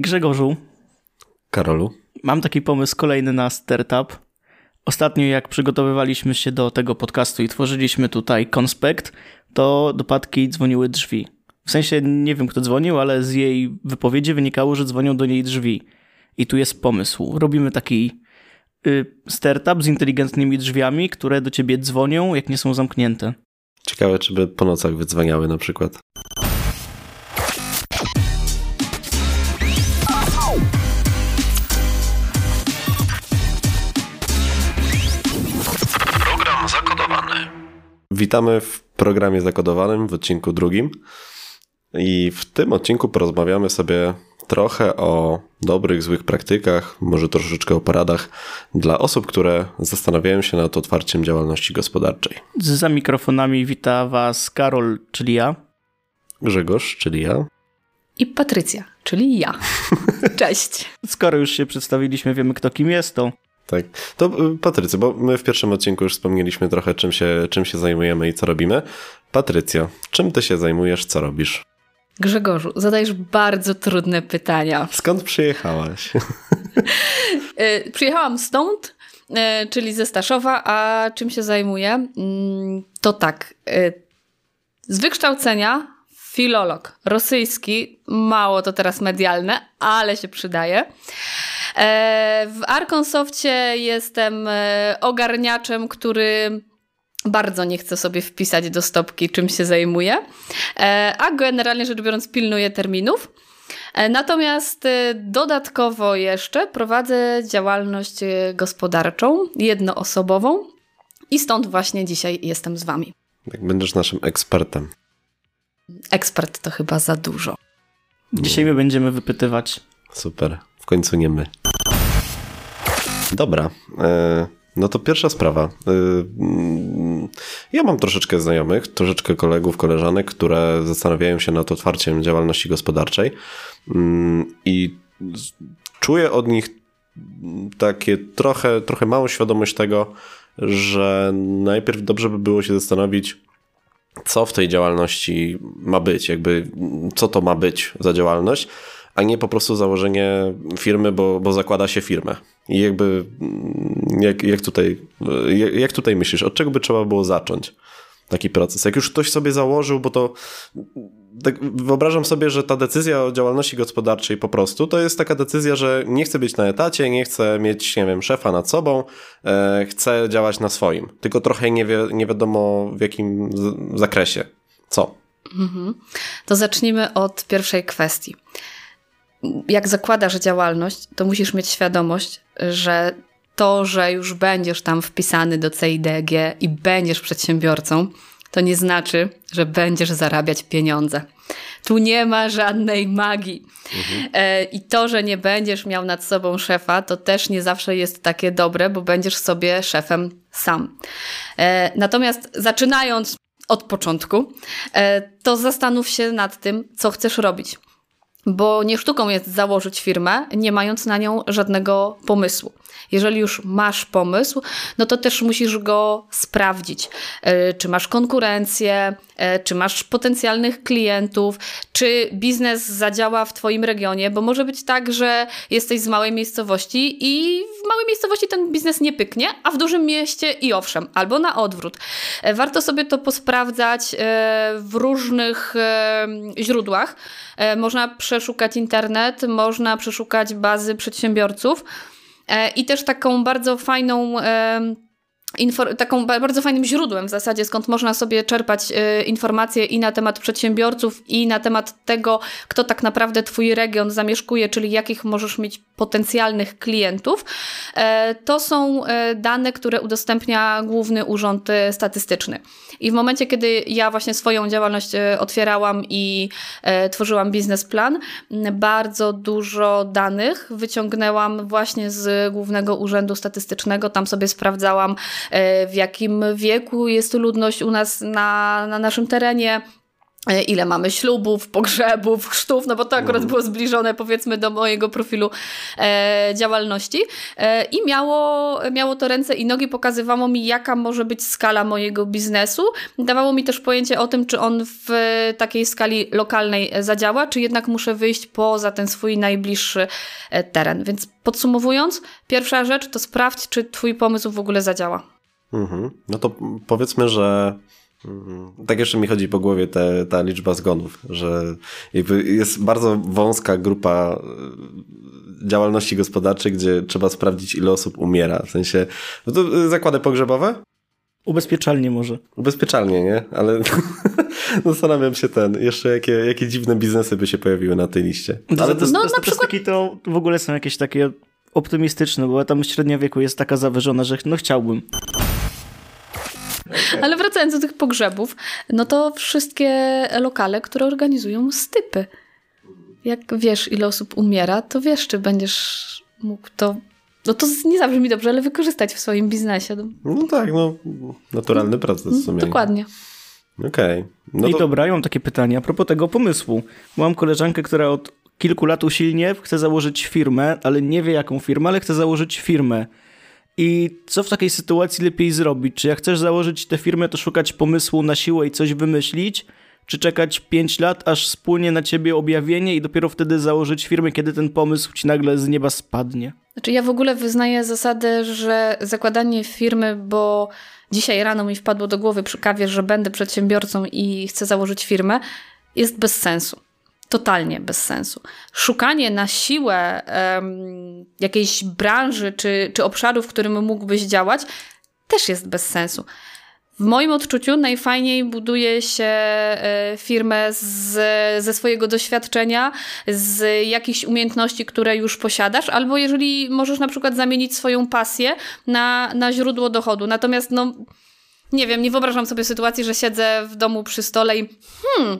Grzegorzu. Karolu. Mam taki pomysł kolejny na startup. Ostatnio jak przygotowywaliśmy się do tego podcastu i tworzyliśmy tutaj konspekt, to do Patki dzwoniły drzwi. W sensie nie wiem kto dzwonił, ale z jej wypowiedzi wynikało, że dzwonią do niej drzwi. I tu jest pomysł. Robimy taki y, startup z inteligentnymi drzwiami, które do ciebie dzwonią, jak nie są zamknięte. Ciekawe, czy by po nocach wydzwaniały na przykład. Witamy w programie zakodowanym w odcinku drugim. I w tym odcinku porozmawiamy sobie trochę o dobrych, złych praktykach, może troszeczkę o poradach dla osób, które zastanawiają się nad otwarciem działalności gospodarczej. Za mikrofonami wita Was Karol, czyli ja. Grzegorz, czyli ja. I Patrycja, czyli ja. Cześć. Skoro już się przedstawiliśmy, wiemy kto kim jest, to tak. To y, Patrycja, bo my w pierwszym odcinku już wspomnieliśmy trochę, czym się, czym się zajmujemy i co robimy. Patrycja, czym ty się zajmujesz, co robisz? Grzegorzu, zadajesz bardzo trudne pytania. Skąd przyjechałaś? Y, przyjechałam stąd, y, czyli ze Staszowa, a czym się zajmuję? Mm, to tak. Z wykształcenia filolog rosyjski, mało to teraz medialne, ale się przydaje. E, w Arkansoftie jestem e, ogarniaczem, który bardzo nie chce sobie wpisać do stopki, czym się zajmuje, e, a generalnie rzecz biorąc pilnuje terminów. Natomiast dodatkowo jeszcze prowadzę działalność gospodarczą, jednoosobową i stąd właśnie dzisiaj jestem z Wami. Jak będziesz naszym ekspertem. Ekspert to chyba za dużo. Dzisiaj my będziemy wypytywać. Super, w końcu nie my. Dobra. E, no to pierwsza sprawa. E, ja mam troszeczkę znajomych, troszeczkę kolegów, koleżanek, które zastanawiają się nad otwarciem działalności gospodarczej mm, i czuję od nich takie trochę, trochę małą świadomość tego, że najpierw dobrze by było się zastanowić, co w tej działalności ma być, jakby co to ma być za działalność, a nie po prostu założenie firmy, bo, bo zakłada się firmę. I jakby, mm, jak, jak, tutaj, jak, jak tutaj myślisz, od czego by trzeba było zacząć taki proces? Jak już ktoś sobie założył, bo to tak wyobrażam sobie, że ta decyzja o działalności gospodarczej po prostu to jest taka decyzja, że nie chcę być na etacie, nie chcę mieć, nie wiem, szefa nad sobą, e, chcę działać na swoim, tylko trochę nie, wie, nie wiadomo w jakim zakresie. Co? Mhm. To zacznijmy od pierwszej kwestii jak zakładasz działalność, to musisz mieć świadomość, że to, że już będziesz tam wpisany do CIDG i będziesz przedsiębiorcą, to nie znaczy, że będziesz zarabiać pieniądze. Tu nie ma żadnej magii. Mhm. E, I to, że nie będziesz miał nad sobą szefa, to też nie zawsze jest takie dobre, bo będziesz sobie szefem sam. E, natomiast zaczynając od początku, e, to zastanów się nad tym, co chcesz robić bo nie sztuką jest założyć firmę, nie mając na nią żadnego pomysłu. Jeżeli już masz pomysł, no to też musisz go sprawdzić. E, czy masz konkurencję, e, czy masz potencjalnych klientów, czy biznes zadziała w Twoim regionie, bo może być tak, że jesteś z małej miejscowości i w małej miejscowości ten biznes nie pyknie, a w dużym mieście i owszem, albo na odwrót. E, warto sobie to posprawdzać w różnych źródłach. Można przeszukać internet, można przeszukać bazy przedsiębiorców. E, I też taką bardzo fajną taką bardzo fajnym źródłem w zasadzie, skąd można sobie czerpać y, informacje i na temat przedsiębiorców, i na temat tego, kto tak naprawdę Twój region zamieszkuje, czyli jakich możesz mieć potencjalnych klientów. E, to są e, dane, które udostępnia Główny Urząd Statystyczny. I w momencie, kiedy ja właśnie swoją działalność otwierałam i tworzyłam biznesplan, bardzo dużo danych wyciągnęłam właśnie z Głównego Urzędu Statystycznego. Tam sobie sprawdzałam, w jakim wieku jest ludność u nas na, na naszym terenie, E, ile mamy ślubów, pogrzebów, chrztów, no bo to akurat było zbliżone powiedzmy do mojego profilu e, działalności. E, i miało, miało to ręce i nogi, pokazywało mi jaka może być skala mojego biznesu, dawało mi też pojęcie o tym, czy on w takiej skali lokalnej zadziała, czy jednak muszę wyjść poza ten swój najbliższy e, teren, więc podsumowując, pierwsza rzecz to sprawdź, czy twój pomysł w ogóle zadziała. Mhm. No to powiedzmy, że Mhm. Tak jeszcze mi chodzi po głowie te, ta liczba zgonów, że jest bardzo wąska grupa e, działalności gospodarczej, gdzie trzeba sprawdzić, ile osób umiera. W sensie, no to e, zakłady pogrzebowe? Ubezpieczalnie może. Ubezpieczalnie, nie? Ale zastanawiam się ten, jeszcze jakie, jakie dziwne biznesy by się pojawiły na tej liście. No Ale to, no, to, to, to, przykład... to w ogóle są jakieś takie optymistyczne, bo tam średnia wieku jest taka zawyżona, że no chciałbym. Ale wracając do tych pogrzebów, no to wszystkie lokale, które organizują stypy. Jak wiesz, ile osób umiera, to wiesz, czy będziesz mógł to no to nie zabrzmi dobrze, ale wykorzystać w swoim biznesie. No tak, no naturalny proces w sumie. Dokładnie. Okej. Okay. No I to... dobra, ja mam takie pytanie a propos tego pomysłu. Mam koleżankę, która od kilku lat usilnie chce założyć firmę, ale nie wie jaką firmę, ale chce założyć firmę. I co w takiej sytuacji lepiej zrobić? Czy jak chcesz założyć tę firmę, to szukać pomysłu na siłę i coś wymyślić? Czy czekać 5 lat, aż spłynie na ciebie objawienie i dopiero wtedy założyć firmę, kiedy ten pomysł ci nagle z nieba spadnie? Znaczy ja w ogóle wyznaję zasadę, że zakładanie firmy, bo dzisiaj rano mi wpadło do głowy przy kawie, że będę przedsiębiorcą i chcę założyć firmę, jest bez sensu totalnie bez sensu. Szukanie na siłę um, jakiejś branży czy, czy obszaru, w którym mógłbyś działać, też jest bez sensu. W moim odczuciu najfajniej buduje się e, firmę z, ze swojego doświadczenia, z jakichś umiejętności, które już posiadasz, albo jeżeli możesz na przykład zamienić swoją pasję na, na źródło dochodu. Natomiast no, nie wiem, nie wyobrażam sobie sytuacji, że siedzę w domu przy stole i hmm,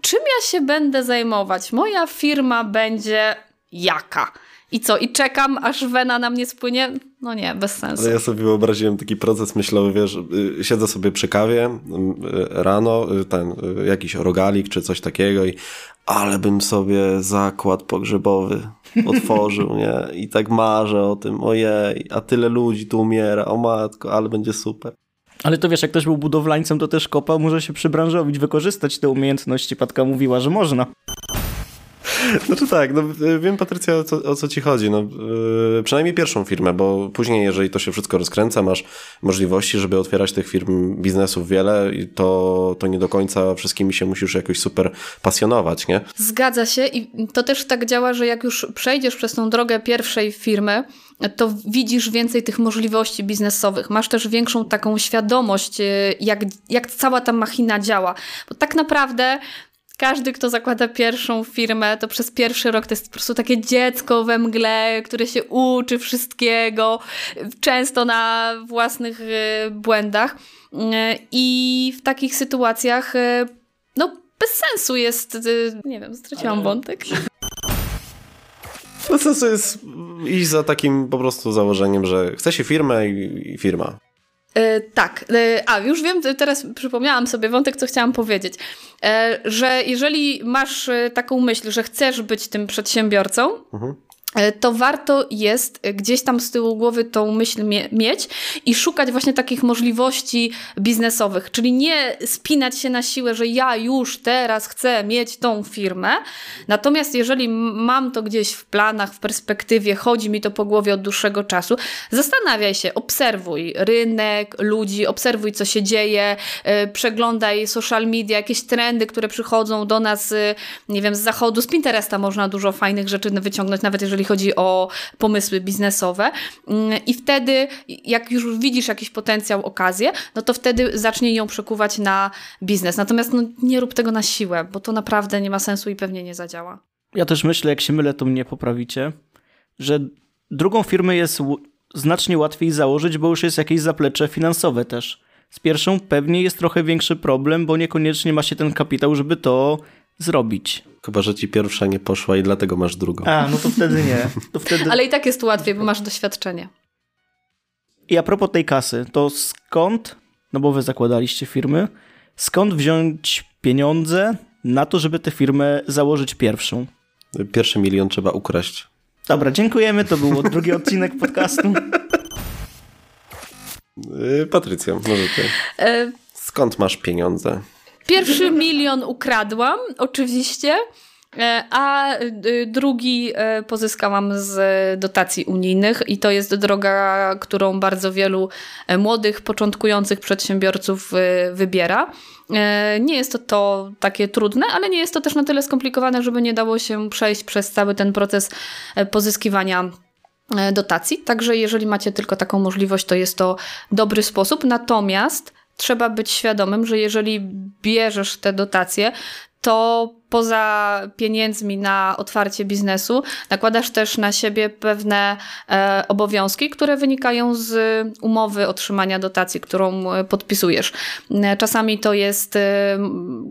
czym ja się będę zajmować? Moja firma będzie jaka? I co? I czekam, aż wena na mnie spłynie? No nie, bez sensu. Ale ja sobie wyobraziłem taki proces myślowy, wiesz, y, siedzę sobie przy kawie y, rano, y, ten jakiś rogalik czy coś takiego i ale bym sobie zakład pogrzebowy otworzył, nie? I tak marzę o tym, ojej, a tyle ludzi tu umiera, o matko, ale będzie super. Ale to wiesz, jak ktoś był budowlańcem, to też kopał, może się przybranżowić, wykorzystać te umiejętności. Patka mówiła, że można. Znaczy tak, no, wiem Patrycja o co, o co ci chodzi. No, yy, przynajmniej pierwszą firmę, bo później jeżeli to się wszystko rozkręca, masz możliwości, żeby otwierać tych firm, biznesów wiele i to, to nie do końca wszystkimi się musisz jakoś super pasjonować, nie? Zgadza się i to też tak działa, że jak już przejdziesz przez tą drogę pierwszej firmy, to widzisz więcej tych możliwości biznesowych. Masz też większą taką świadomość, y, jak, jak cała ta machina działa. Bo tak naprawdę każdy, kto zakłada pierwszą firmę, to przez pierwszy rok to jest po prostu takie dziecko we mgle, które się uczy wszystkiego, często na własnych y, błędach. Y, I w takich sytuacjach, no, bez sensu jest, nie wiem, straciłam Ale... wątek. Bez sensu jest iść za takim po prostu założeniem, że chce się firmę i firma. Yy, tak, yy, a już wiem, teraz przypomniałam sobie wątek, co chciałam powiedzieć, że jeżeli masz taką myśl, że chcesz być tym przedsiębiorcą, mhm. E, to warto jest gdzieś tam z tyłu głowy tą myśl mie mieć i szukać właśnie takich możliwości biznesowych, czyli nie spinać się na siłę, że ja już teraz chcę mieć tą firmę. Natomiast jeżeli mam to gdzieś w planach, w perspektywie, chodzi mi to po głowie od dłuższego czasu, zastanawiaj się, obserwuj rynek, ludzi, obserwuj co się dzieje, yy, przeglądaj social media, jakieś trendy, które przychodzą do nas, yy, nie wiem, z zachodu, z Pinteresta można dużo fajnych rzeczy wyciągnąć, nawet jeżeli jeżeli chodzi o pomysły biznesowe. Mm, I wtedy, jak już widzisz jakiś potencjał, okazję, no to wtedy zacznij ją przekuwać na biznes. Natomiast no, nie rób tego na siłę, bo to naprawdę nie ma sensu i pewnie nie zadziała. Ja też myślę, jak się mylę, to mnie poprawicie, że drugą firmę jest znacznie łatwiej założyć, bo już jest jakieś zaplecze finansowe też. Z pierwszą pewnie jest trochę większy problem, bo niekoniecznie ma się ten kapitał, żeby to zrobić. Chyba, że ci pierwsza nie poszła i dlatego masz drugą. A, no to wtedy nie. To wtedy... Ale i tak jest łatwiej, bo masz doświadczenie. I a propos tej kasy, to skąd, no bo wy zakładaliście firmy, skąd wziąć pieniądze na to, żeby tę firmę założyć pierwszą? Pierwszy milion trzeba ukraść. Dobra, dziękujemy. To był drugi odcinek podcastu. Yy, Patrycja, może ty. E, Skąd masz pieniądze? Pierwszy milion ukradłam, oczywiście, e, a y, drugi e, pozyskałam z dotacji unijnych i to jest droga, którą bardzo wielu e, młodych, początkujących przedsiębiorców wybiera. E, Nie jest to, to takie trudne, ale nie jest to też na tyle skomplikowane, żeby nie dało się przejść przez cały ten proces e, pozyskiwania e, dotacji. Także jeżeli macie tylko taką możliwość, to jest to dobry sposób. Natomiast trzeba być świadomym, że jeżeli bierzesz te dotacje, to poza pieniędzmi na otwarcie biznesu nakładasz też na siebie pewne e, obowiązki, które wynikają z umowy otrzymania dotacji, którą e, podpisujesz. E, Czasami to jest e,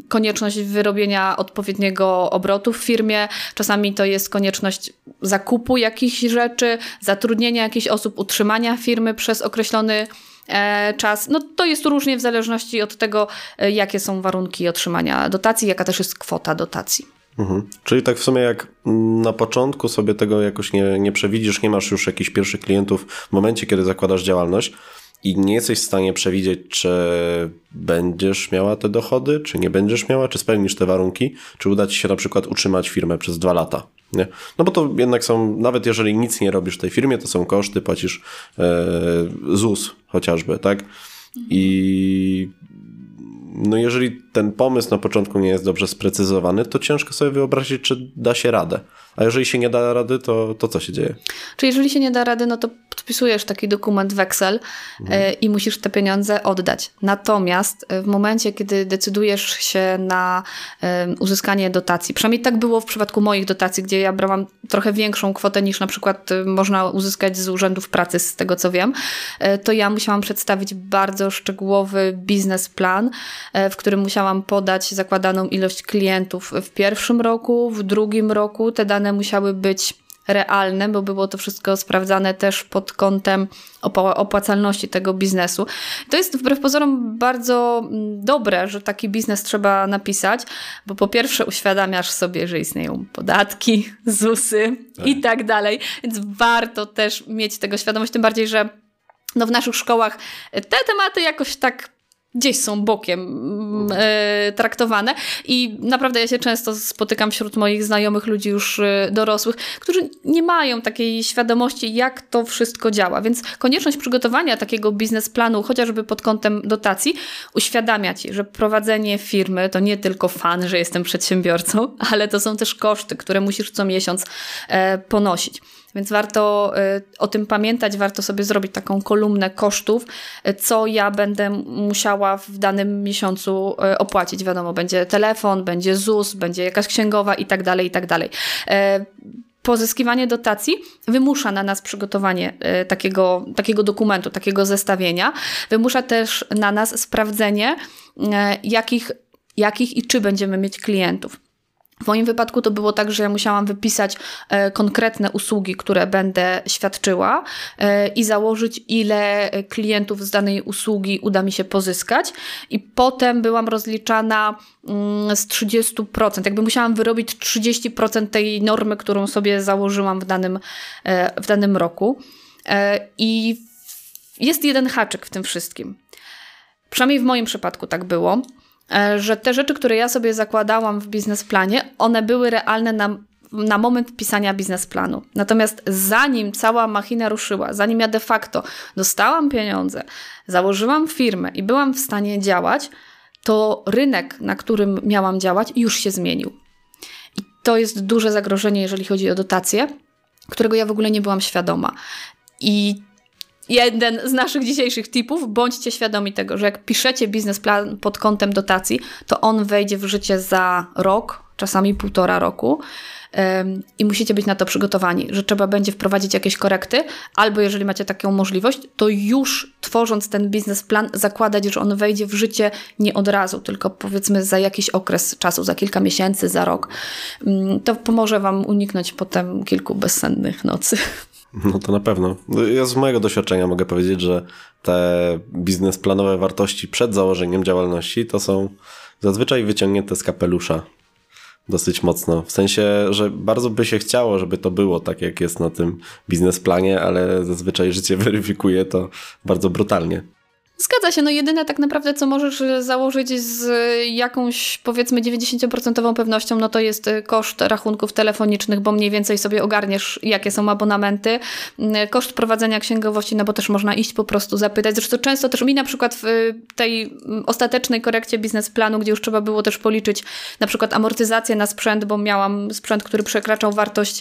konieczność wyrobienia odpowiedniego obrotu w firmie, czasami to jest konieczność zakupu jakichś rzeczy, zatrudnienia jakichś osób, utrzymania firmy przez określony czas. No to jest różnie w zależności od tego, e, jakie są warunki otrzymania dotacji, jaka też jest kwota dotacji. Mhm. Czyli tak w sumie jak na początku sobie tego jakoś nie, nie przewidzisz, nie masz już jakichś pierwszych klientów w momencie, kiedy zakładasz działalność i nie jesteś w stanie przewidzieć, czy będziesz miała te dochody, czy nie będziesz miała, czy spełnisz te warunki, czy uda ci się na przykład utrzymać firmę przez dwa lata. Nie? No bo to jednak są, nawet jeżeli nic nie robisz w tej firmie, to są koszty, płacisz e, ZUS chociażby, tak? I no jeżeli ten pomysł na początku nie jest dobrze sprecyzowany, to ciężko sobie wyobrazić, czy da się radę. A jeżeli się nie da rady, to, to co się dzieje? Czy jeżeli się nie da rady, no to podpisujesz taki dokument w Excel e, i musisz te pieniądze oddać. Natomiast e, w momencie, kiedy decydujesz się na uzyskanie dotacji, przynajmniej tak było w przypadku moich dotacji, gdzie ja brałam trochę większą kwotę niż na przykład e, można uzyskać z urzędów pracy, z tego co wiem, to ja musiałam przedstawić bardzo szczegółowy biznesplan, w którym musiałam podać zakładaną ilość klientów w pierwszym roku, w drugim roku te dane musiały być realne, bo było to wszystko sprawdzane też pod kątem opłacalności tego biznesu. To jest wbrew pozorom bardzo mm, dobre, że taki biznes trzeba napisać, bo po pierwsze uświadamiasz sobie, że istnieją podatki, ZUSy i tak dalej, więc warto też mieć tego świadomość, tym bardziej, że no w naszych szkołach te tematy jakoś tak gdzieś są bokiem mm, e, traktowane i naprawdę ja się często spotykam wśród moich znajomych ludzi już e, dorosłych, którzy nie mają takiej świadomości, jak to wszystko działa, więc konieczność przygotowania takiego biznesplanu, chociażby pod kątem dotacji, uświadamia Ci, że prowadzenie firmy to nie tylko fan, że jestem przedsiębiorcą, ale to są też koszty, które musisz co miesiąc e, ponosić. Więc warto y, o tym pamiętać, warto sobie zrobić taką kolumnę kosztów, y, co ja będę musiała w danym miesiącu y, opłacić. Wiadomo, będzie telefon, będzie ZUS, będzie jakaś księgowa i tak dalej, i tak dalej. Pozyskiwanie dotacji wymusza na nas przygotowanie takiego, takiego dokumentu, takiego zestawienia. Wymusza też na nas sprawdzenie, jakich, jakich i czy będziemy mieć klientów. W moim wypadku to było tak, że ja musiałam wypisać e, konkretne usługi, które będę świadczyła e, i założyć, ile klientów z danej usługi uda mi się pozyskać. I potem byłam rozliczana mm, z 30%. Jakby musiałam wyrobić 30% tej normy, którą sobie założyłam w danym, e, w danym roku. I jest jeden haczyk w tym wszystkim. Przynajmniej w moim przypadku tak było że te rzeczy, które ja sobie zakładałam w biznesplanie, one były realne na, na moment pisania biznesplanu. Natomiast zanim cała machina ruszyła, zanim ja de facto dostałam pieniądze, założyłam firmę i byłam w stanie działać, to rynek, na którym miałam działać, już się zmienił. I to jest duże zagrożenie, jeżeli chodzi o dotacje, którego ja w ogóle nie byłam świadoma. I jeden z naszych dzisiejszych tipów, bądźcie świadomi tego, że jak piszecie biznesplan pod kątem dotacji, to on wejdzie w życie za rok, czasami półtora roku. I musicie być na to przygotowani, że trzeba będzie wprowadzić jakieś korekty, albo jeżeli macie taką możliwość, to już tworząc ten biznesplan, zakładać, że on wejdzie w życie nie od razu, tylko powiedzmy za jakiś okres czasu, za kilka miesięcy, za rok. Ym, To pomoże Wam uniknąć potem kilku bezsennych nocy. No to na pewno. Ja z mojego doświadczenia mogę powiedzieć, że te biznesplanowe wartości przed założeniem działalności to są zazwyczaj wyciągnięte z kapelusza. dosyć mocno. W sensie, że bardzo by się chciało, żeby to było tak, jak jest na tym biznesplanie, ale zazwyczaj życie weryfikuje to bardzo brutalnie. Zgadza się, no jedyne tak naprawdę, co możesz e, założyć z jakąś powiedzmy 90% pewnością, no to jest e, koszt rachunków telefonicznych, bo mniej więcej sobie ogarniesz, jakie są abonamenty. Mm, koszt prowadzenia księgowości, no bo też można iść po prostu zapytać. Zresztą często też mi na przykład w tej mm, ostatecznej korekcie biznesplanu, gdzie już trzeba było też policzyć na przykład amortyzację na sprzęt, bo miałam sprzęt, który przekraczał wartość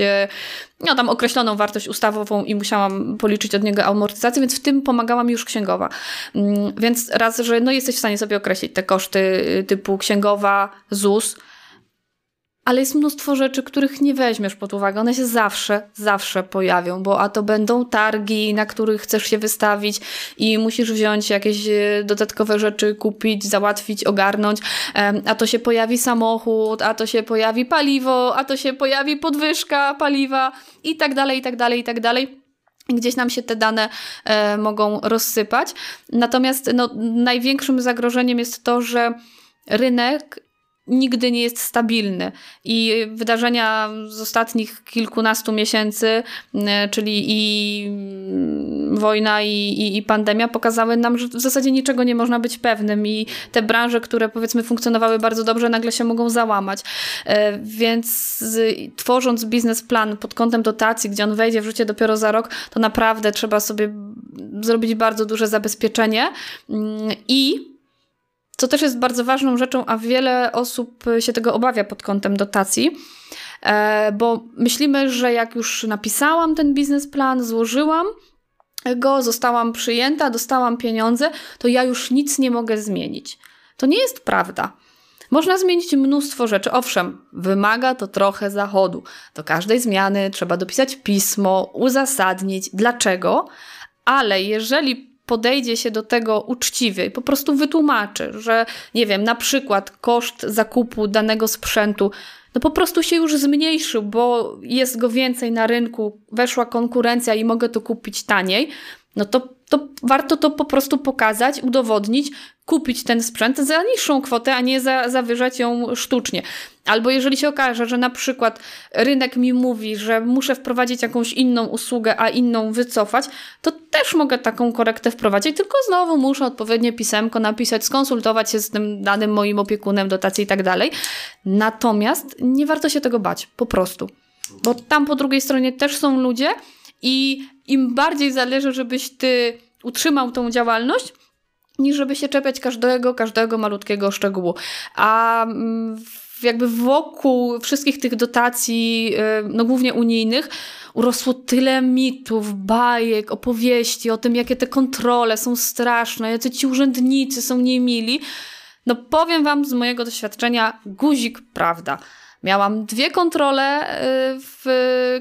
e, no tam określoną wartość ustawową i musiałam policzyć od niego amortyzację, więc w tym pomagała mi już księgowa. Mm, więc raz, że no jesteś w stanie sobie określić te koszty y, typu księgowa, ZUS, ale jest mnóstwo rzeczy, których nie weźmiesz pod uwagę. One się zawsze, zawsze pojawią, bo a to będą targi, na których chcesz się wystawić i musisz wziąć jakieś e, dodatkowe rzeczy, kupić, załatwić, ogarnąć, a to się pojawi samochód, a to się pojawi paliwo, a to się pojawi podwyżka paliwa i tak dalej, i tak dalej, i tak dalej gdzieś nam się te dane e, mogą rozsypać. Natomiast no, największym zagrożeniem jest to, że rynek nigdy nie jest stabilny. I wydarzenia z ostatnich kilkunastu miesięcy, e, czyli i mm, wojna, i, i, i, pandemia, pokazały nam, że w zasadzie niczego nie można być pewnym, i te branże, które powiedzmy funkcjonowały bardzo dobrze, nagle się mogą załamać. E, więc tworząc biznesplan pod kątem dotacji, gdzie on wejdzie w życie dopiero za rok, to naprawdę trzeba sobie zrobić bardzo duże zabezpieczenie mm, i co też jest bardzo ważną rzeczą, a wiele osób się tego obawia pod kątem dotacji, e, bo myślimy, że jak już napisałam ten biznesplan, złożyłam go, zostałam przyjęta, dostałam pieniądze, to ja już nic nie mogę zmienić. To nie jest prawda. Można zmienić mnóstwo rzeczy. Owszem, wymaga to trochę zachodu. Do każdej zmiany trzeba dopisać pismo, uzasadnić dlaczego, ale jeżeli podejdzie się do tego uczciwie i po prostu wytłumaczy, że nie wiem, na przykład koszt zakupu danego sprzętu no po prostu się już zmniejszył, bo jest go więcej na rynku, weszła konkurencja i mogę to kupić taniej, no to, to warto to po prostu pokazać, udowodnić, kupić ten sprzęt za niższą kwotę, a nie za, zawyżać ją sztucznie. Albo jeżeli się okaże, że na przykład rynek mi mówi, że muszę wprowadzić jakąś inną usługę, a inną wycofać, to też mogę taką korektę wprowadzić, tylko znowu muszę odpowiednie pisemko napisać, skonsultować się z tym danym moim opiekunem dotacji i tak dalej. Natomiast nie warto się tego bać, po prostu. Bo tam po drugiej stronie też są ludzie i im bardziej zależy, żebyś ty utrzymał tą działalność, niż żeby się czepiać każdego, każdego malutkiego szczegółu. A mm, jakby wokół wszystkich tych dotacji, y, no głównie unijnych, urosło tyle mitów, bajek, opowieści o tym, jakie te kontrole są straszne, jacy ci urzędnicy są niemili. No powiem wam z mojego doświadczenia, guzik prawda. Miałam dwie kontrole y, w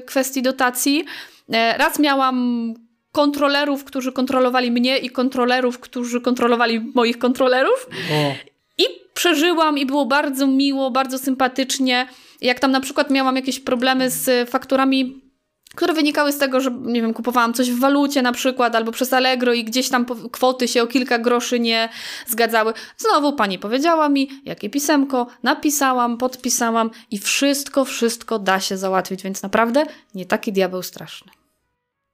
kwestii dotacji. Y, raz miałam kontrolerów, którzy kontrolowali mnie i kontrolerów, którzy kontrolowali moich kontrolerów. O. I przeżyłam i było bardzo miło, bardzo sympatycznie. Jak tam na przykład miałam jakieś problemy z fakturami które wynikały z tego, że nie wiem, kupowałam coś w walucie na przykład albo przez Allegro i gdzieś tam kwoty się o kilka groszy nie zgadzały. Znowu pani powiedziała mi, jakie pisemko, napisałam, podpisałam i wszystko, wszystko da się załatwić, więc naprawdę nie taki diabeł straszny.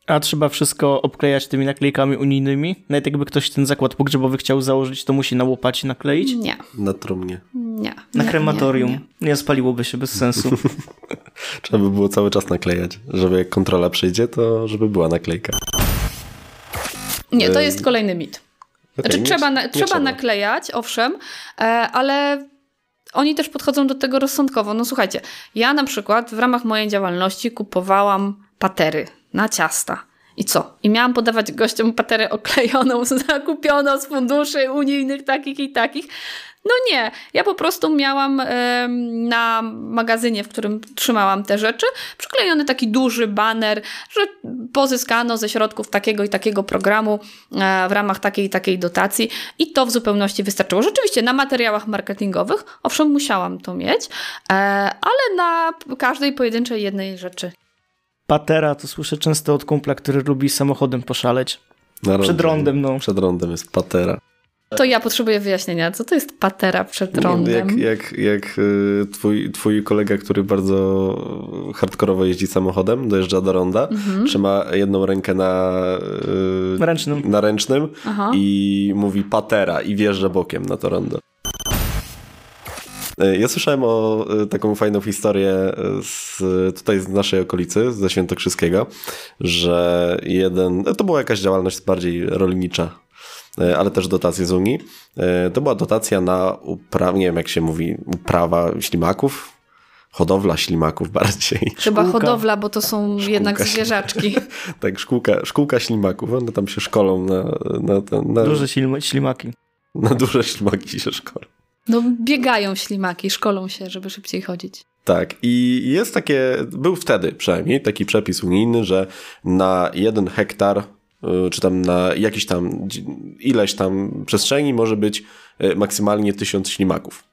A trzeba wszystko obklejać tymi naklejkami unijnymi? Nawet jakby ktoś ten zakład pogrzebowy chciał założyć, to musi na łopacie nakleić? Nie. Na trumnie. Nie. Na nie, krematorium. Nie, nie. nie spaliłoby się bez sensu. trzeba by było cały czas naklejać, żeby jak kontrola przyjdzie, to żeby była naklejka. Nie, to jest kolejny mit. Okay, znaczy, trzeba, na, trzeba, trzeba naklejać, owszem, e, ale oni też podchodzą do tego rozsądkowo. No słuchajcie, ja na przykład w ramach mojej działalności kupowałam patery na ciasta. I co? I miałam podawać gościom paterę oklejoną, zakupioną z funduszy unijnych takich i takich. No nie, ja po prostu miałam na magazynie, w którym trzymałam te rzeczy, przyklejony taki duży baner, że pozyskano ze środków takiego i takiego programu y, w ramach takiej i takiej dotacji i to w zupełności wystarczyło. Rzeczywiście na materiałach marketingowych, owszem, musiałam to mieć, y, ale na każdej pojedynczej jednej rzeczy Patera to słyszę często od kumpla, który lubi samochodem poszaleć. Przed rondem, no. Przed rondem jest patera. To ja potrzebuję wyjaśnienia, co to jest patera przed rondem? Jak, jak, jak y, twój, twój kolega, który bardzo hardkorowo jeździ samochodem, dojeżdża do ronda, Mhm. trzyma jedną rękę na, y, Ręcznym. na ręcznym Aha. i mówi patera i wjeżdża bokiem na to rondo. Y, Ja słyszałem o y, taką fajną historię z, tutaj z naszej okolicy, ze Świętokrzyskiego, że jeden, no to była jakaś działalność bardziej rolnicza, ale też dotacje z Unii. To była dotacja na uprawę, nie wiem jak się mówi, uprawa ślimaków, hodowla ślimaków bardziej. Chyba Szkółka. hodowla, bo to są jednak Szkółka. zwierzaczki. Tak, szkółka, szkółka ślimaków, one tam się szkolą na, na, na, na, Duże ślim- ślimaki. na duże ślimaki się szkolą. No biegają ślimaki, szkolą się, żeby szybciej chodzić. Tak, i jest takie, był wtedy przynajmniej taki przepis unijny, że na jeden hektar, y, czy tam na jakiś tam ileś tam przestrzeni może być y, maksymalnie tysiąc ślimaków.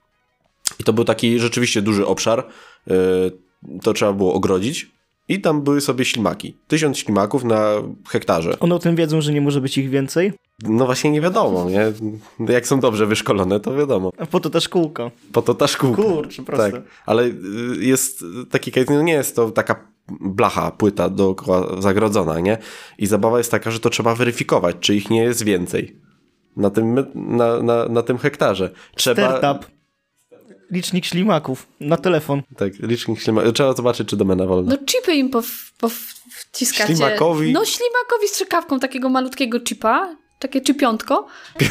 I to był taki rzeczywiście duży obszar, y, to trzeba było ogrodzić i tam były sobie ślimaki. Tysiąc ślimaków na hektarze. One o tym wiedzą, że nie może być ich więcej, No właśnie nie wiadomo, nie? Jak są dobrze wyszkolone, to wiadomo. a po to ta szkółka. Po to ta szkółka. Kurczę, proste. Tak, ale y, jest taki case, no nie jest to taka blacha, płyta dookoła zagrodzona, nie? I zabawa jest taka, że to trzeba weryfikować, czy ich nie jest więcej na tym, na, na, na tym hektarze. Trzeba, Startup. Licznik ślimaków na telefon. tak, licznik ślima, trzeba zobaczyć, czy domena wolna. No chipy im pow, pow, wciskacie. Ślimakowi? No ślimakowi z strzykawką takiego malutkiego chipa, takie chipiątko.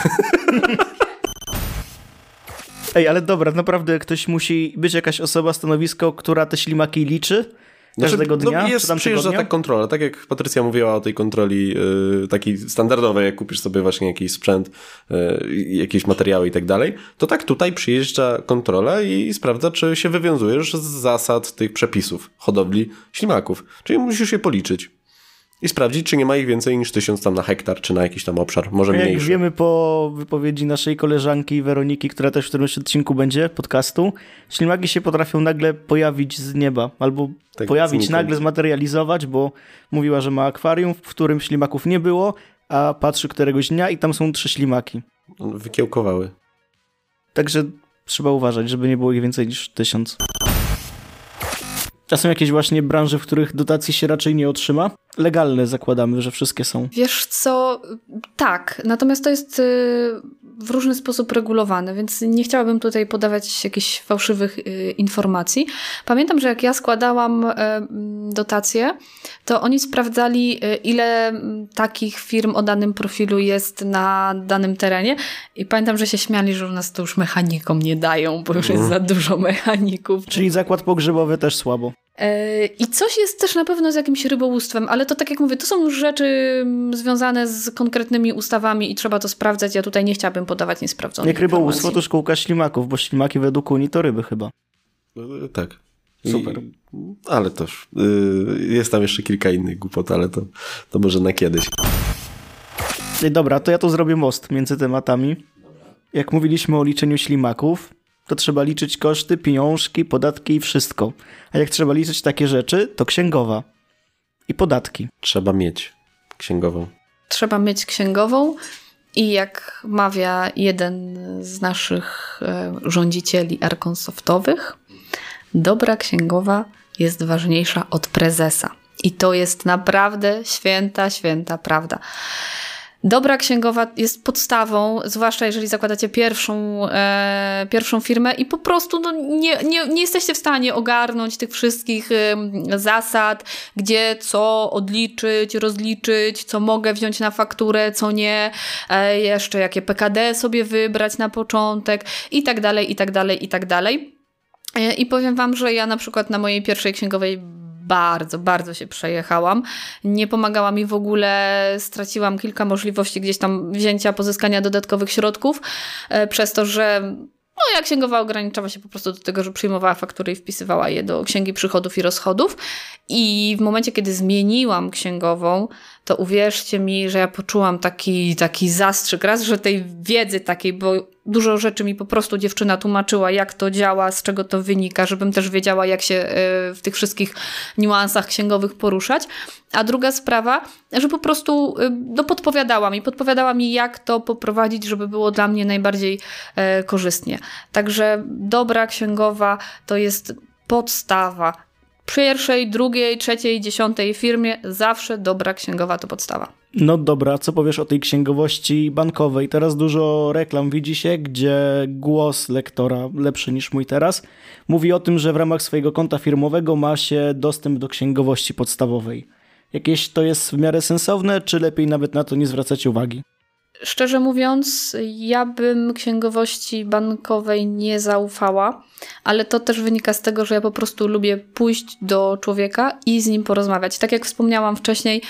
Ej, ale dobra, naprawdę ktoś musi być jakaś osoba, stanowisko, która te ślimaki liczy każdego Znaczy, dnia, no czy jest, tam przyjeżdża tak kontrola, tak jak Patrycja mówiła o tej kontroli y, takiej standardowej, jak kupisz sobie właśnie jakiś sprzęt, y, jakieś materiały i tak dalej, to tak tutaj przyjeżdża kontrola i sprawdza, czy się wywiązujesz z zasad tych przepisów hodowli ślimaków. Czyli musisz je policzyć i sprawdzić, czy nie ma ich więcej niż tysiąc tam na hektar, czy na jakiś tam obszar, może Jak mniejszy. wiemy po wypowiedzi naszej koleżanki Weroniki, która też w którymś odcinku będzie podcastu, ślimaki się potrafią nagle pojawić z nieba, albo Tak, pojawić znikąd. nagle, zmaterializować, bo mówiła, że ma akwarium, w którym ślimaków nie było, a patrzy któregoś dnia i tam są trzy ślimaki. Wykiełkowały. Także trzeba uważać, żeby nie było ich więcej niż tysiąc. Są jakieś właśnie branże, w których dotacji się raczej nie otrzyma? Legalne zakładamy, że wszystkie są. Wiesz co, tak, natomiast to jest y, w różny sposób regulowane, więc nie chciałabym tutaj podawać jakichś fałszywych y, informacji. Pamiętam, że jak ja składałam mm, dotacje, to oni sprawdzali, y, ile takich firm o danym profilu jest na danym terenie i pamiętam, że się śmiali, że u nas to już mechanikom nie dają, bo już jest za dużo mechaników. Czyli zakład pogrzebowy też słabo. E, I coś jest też na pewno z jakimś rybołówstwem, ale to tak jak mówię, to są już rzeczy mm, związane z konkretnymi ustawami i trzeba to sprawdzać. Ja tutaj nie chciałabym podawać niesprawdzonych Jak rybołówstwo informacji. to szkółka ślimaków, bo ślimaki według Unii to ryby chyba. Y, Tak. Super. I, ale też. Y, jest tam jeszcze kilka innych głupot, ale to, to może na kiedyś. Dobra, to ja tu zrobię most między tematami. Jak mówiliśmy o liczeniu ślimaków, to trzeba liczyć koszty, pieniążki, podatki i wszystko. A jak trzeba liczyć takie rzeczy, to księgowa. I podatki. Trzeba mieć księgową. Trzeba mieć księgową i jak mawia jeden z naszych e, rządzicieli Arkansoftowych, dobra księgowa jest ważniejsza od prezesa. I to jest naprawdę święta, święta prawda. Dobra księgowa jest podstawą, zwłaszcza jeżeli zakładacie pierwszą, e, pierwszą firmę i po prostu no, nie, nie, nie jesteście w stanie ogarnąć tych wszystkich em, zasad, gdzie co odliczyć, rozliczyć, co mogę wziąć na fakturę, co nie, e, jeszcze jakie PKD sobie wybrać na początek i tak dalej, i tak dalej, i tak dalej. E, I powiem Wam, że ja na przykład na mojej pierwszej księgowej bardzo, bardzo się przejechałam. Nie pomagała mi w ogóle, straciłam kilka możliwości gdzieś tam wzięcia, pozyskania dodatkowych środków, e, przez to, że no, jak księgowa ograniczała się po prostu do tego, że przyjmowała faktury i wpisywała je do księgi przychodów i rozchodów. I w momencie, kiedy zmieniłam księgową, to uwierzcie mi, że ja poczułam taki, taki zastrzyk. Raz, że tej wiedzy takiej, bo dużo rzeczy mi po prostu dziewczyna tłumaczyła, jak to działa, z czego to wynika, żebym też wiedziała, jak się e, w tych wszystkich niuansach księgowych poruszać. A druga sprawa, że po prostu e, no, podpowiadała mi, podpowiadała mi, jak to poprowadzić, żeby było dla mnie najbardziej e, korzystnie. Także dobra księgowa to jest podstawa. Pierwszej, drugiej, trzeciej, dziesiątej firmie zawsze dobra księgowa to podstawa. No dobra, co powiesz o tej księgowości bankowej? Teraz dużo reklam widzi się, gdzie głos lektora, lepszy niż mój teraz, mówi o tym, że w ramach swojego konta firmowego ma się dostęp do księgowości podstawowej. Jakieś to jest w miarę sensowne, czy lepiej nawet na to nie zwracacie uwagi? Szczerze mówiąc, ja bym księgowości bankowej nie zaufała, ale to też wynika z tego, że ja po prostu lubię pójść do człowieka i z nim porozmawiać. Tak jak wspomniałam wcześniej,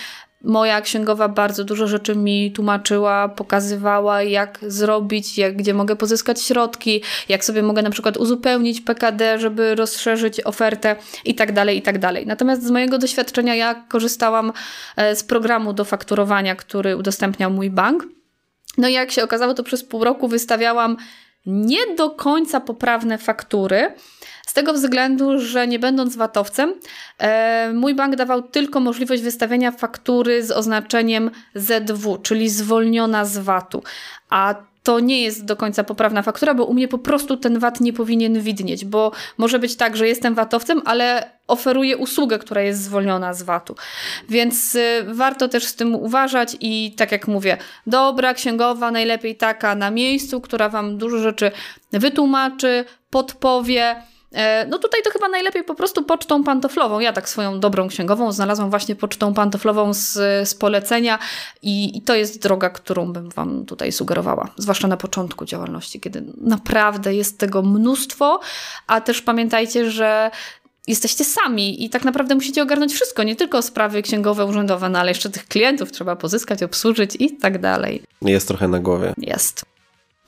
moja księgowa bardzo dużo rzeczy mi tłumaczyła, pokazywała, jak zrobić, jak, gdzie mogę pozyskać środki, jak sobie mogę na przykład uzupełnić PKD, żeby rozszerzyć ofertę i tak dalej, i tak dalej. Natomiast z mojego doświadczenia ja korzystałam e, z programu do fakturowania, który udostępniał mój bank. No i jak się okazało, to przez pół roku wystawiałam nie do końca poprawne faktury, z tego względu, że nie będąc VAT-owcem, e, mój bank dawał tylko możliwość wystawienia faktury z oznaczeniem ZW, czyli zwolniona z VAT-u. A to nie jest do końca poprawna faktura, bo u mnie po prostu ten VAT nie powinien widnieć, bo może być tak, że jestem VAT-owcem, ale oferuję usługę, która jest zwolniona z VAT-u. Więc y, warto też z tym uważać i tak jak mówię, dobra księgowa, najlepiej taka na miejscu, która Wam dużo rzeczy wytłumaczy, podpowie, no tutaj to chyba najlepiej po prostu pocztą pantoflową. Ja tak swoją dobrą księgową znalazłam właśnie pocztą pantoflową z, z polecenia i, i to jest droga, którą bym Wam tutaj sugerowała. Zwłaszcza na początku działalności, kiedy naprawdę jest tego mnóstwo, a też pamiętajcie, że jesteście sami i tak naprawdę musicie ogarnąć wszystko, nie tylko sprawy księgowe, urzędowe, no ale jeszcze tych klientów trzeba pozyskać, obsłużyć i tak dalej. Jest trochę na głowie. Jest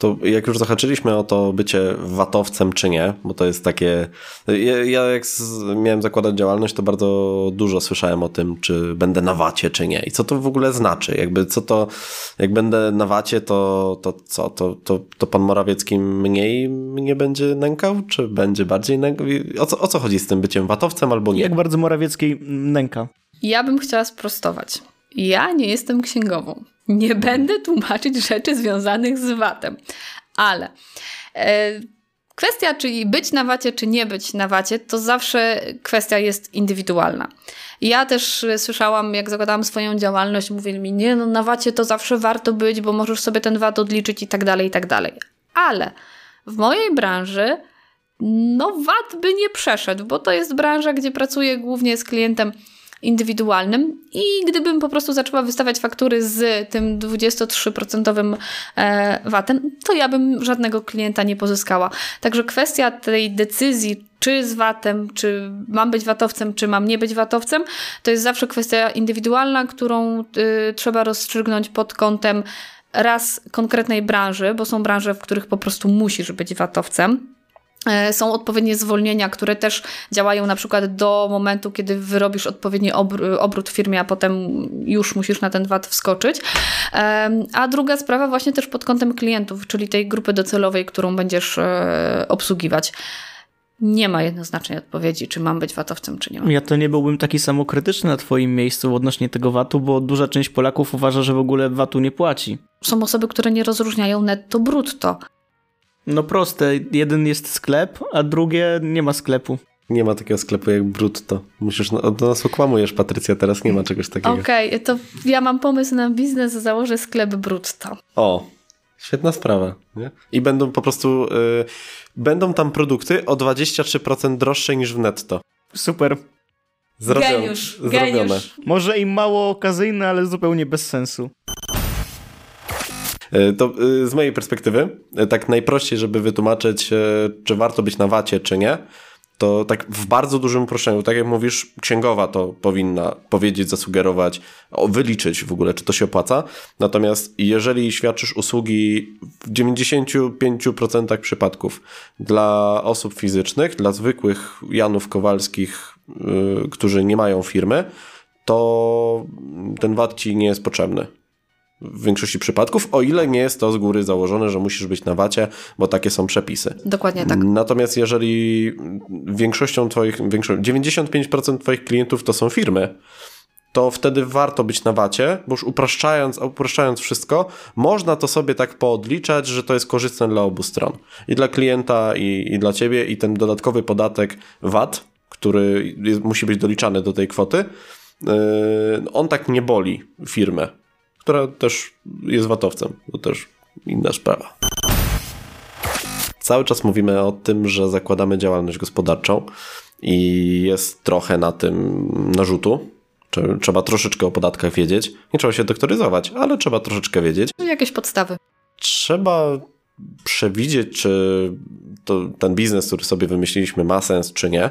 to jak już zahaczyliśmy o to bycie watowcem czy nie, bo to jest takie... Ja, ja jak z, miałem zakładać działalność, to bardzo dużo słyszałem o tym, czy będę na wacie czy nie i co to w ogóle znaczy. Jakby co to, jak będę na wacie, to, to co, to, to, to pan Morawiecki mniej mnie będzie nękał, czy będzie bardziej nękał? O co, o co chodzi z tym byciem watowcem albo nie? Jak bardzo Morawiecki nęka? Ja bym chciała sprostować. Ja nie jestem księgową. Nie będę tłumaczyć rzeczy związanych z VAT-em, ale e, kwestia, czy być na wacie, czy nie być na wacie, to zawsze kwestia jest indywidualna. Ja też słyszałam, jak zakładałam swoją działalność, mówili mi, nie, no na wacie to zawsze warto być, bo możesz sobie ten VAT odliczyć i tak dalej, i tak dalej. Ale w mojej branży no VAT by nie przeszedł, bo to jest branża, gdzie pracuję głównie z klientem indywidualnym i gdybym po prostu zaczęła wystawiać faktury z tym 23% e, VAT-em, to ja bym żadnego klienta nie pozyskała. Także kwestia tej decyzji, czy z VAT-em, czy mam być VAT-owcem, czy mam nie być VAT-owcem, to jest zawsze kwestia indywidualna, którą y, trzeba rozstrzygnąć pod kątem raz konkretnej branży, bo są branże, w których po prostu musisz być VAT-owcem są odpowiednie zwolnienia, które też działają na przykład do momentu, kiedy wyrobisz odpowiedni obrót w firmie, a potem już musisz na ten VAT wskoczyć. A druga sprawa właśnie też pod kątem klientów, czyli tej grupy docelowej, którą będziesz e, obsługiwać. Nie ma jednoznacznej odpowiedzi, czy mam być VAT-owcem, czy nie mam. Ja to nie byłbym taki samokrytyczny na twoim miejscu odnośnie tego VAT-u, bo duża część Polaków uważa, że w ogóle VAT-u nie płaci. Są osoby, które nie rozróżniają netto-brutto. No proste, jeden jest sklep, a drugie nie ma sklepu. Nie ma takiego sklepu jak Brutto. Musisz, no, do nas okłamujesz, Patrycja, teraz nie ma czegoś takiego. Okej, okay, to ja mam pomysł na biznes, założę sklep Brutto. O, świetna sprawa. Nie? I będą po prostu, y, będą tam produkty o 23% droższe niż w netto. Super. Zrobione. Geniusz, zrobione. Geniusz. Może im mało okazyjne, ale zupełnie bez sensu. E, to e, z mojej perspektywy, e, tak najprościej, żeby wytłumaczyć, czy warto być na wacie, czy nie, to tak w bardzo dużym uproszczeniu, tak jak mówisz, księgowa to powinna powiedzieć, zasugerować, wyliczyć w ogóle, czy to się opłaca. Natomiast jeżeli świadczysz usługi w 95% przypadków dla osób fizycznych, dla zwykłych Janów Kowalskich, yy, którzy nie mają firmy, to ten VAT ci nie jest potrzebny. W większości przypadków, o ile nie jest to z góry założone, że musisz być na wacie, bo takie są przepisy. Dokładnie tak. Natomiast jeżeli większością twoich, większo 95% twoich klientów to są firmy, to wtedy warto być na wacie, bo już upraszczając, upraszczając wszystko, można to sobie tak poodliczać, że to jest korzystne dla obu stron. I dla klienta, i, i dla ciebie, i ten dodatkowy podatek VAT, który jest, musi być doliczany do tej kwoty, yy, on tak nie boli firmę, która też jest watowcem. To też inna sprawa. Cały czas mówimy o tym, że zakładamy działalność gospodarczą i jest trochę na tym narzutu, Trzeba troszeczkę o podatkach wiedzieć. Nie trzeba się doktoryzować, ale trzeba troszeczkę wiedzieć. Jakieś podstawy. Trzeba przewidzieć, czy to, ten biznes, który sobie wymyśliliśmy, ma sens, czy nie.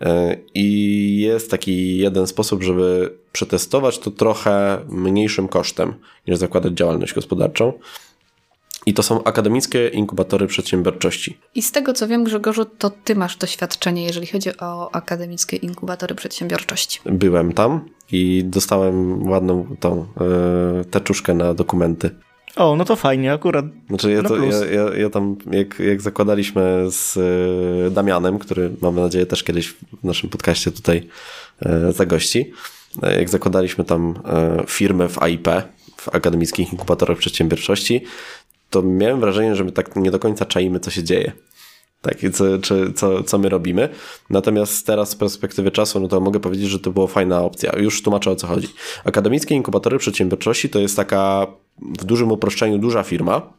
E, I jest taki jeden sposób, żeby przetestować to trochę mniejszym kosztem niż zakładać działalność gospodarczą. I to są akademickie inkubatory przedsiębiorczości. I z tego co wiem, Grzegorzu, to ty masz doświadczenie, jeżeli chodzi o akademickie inkubatory przedsiębiorczości. Byłem tam i dostałem ładną tą yy, teczuszkę na dokumenty. O, no to fajnie, akurat. Znaczy ja, to, ja, ja, ja, tam, jak, jak zakładaliśmy z y, Damianem, który mamy nadzieję też kiedyś w naszym podcaście tutaj y, zagości, y, jak zakładaliśmy tam firmę w AIP, w Akademickich Inkubatorach Przedsiębiorczości, to miałem wrażenie, że my tak nie do końca czaimy, co się dzieje. Tak, co, czy, co, co my robimy. Natomiast teraz z perspektywy czasu, no to mogę powiedzieć, że to była fajna opcja. Już tłumaczę o co chodzi. Akademickie inkubatory przedsiębiorczości to jest taka w dużym uproszczeniu duża firma,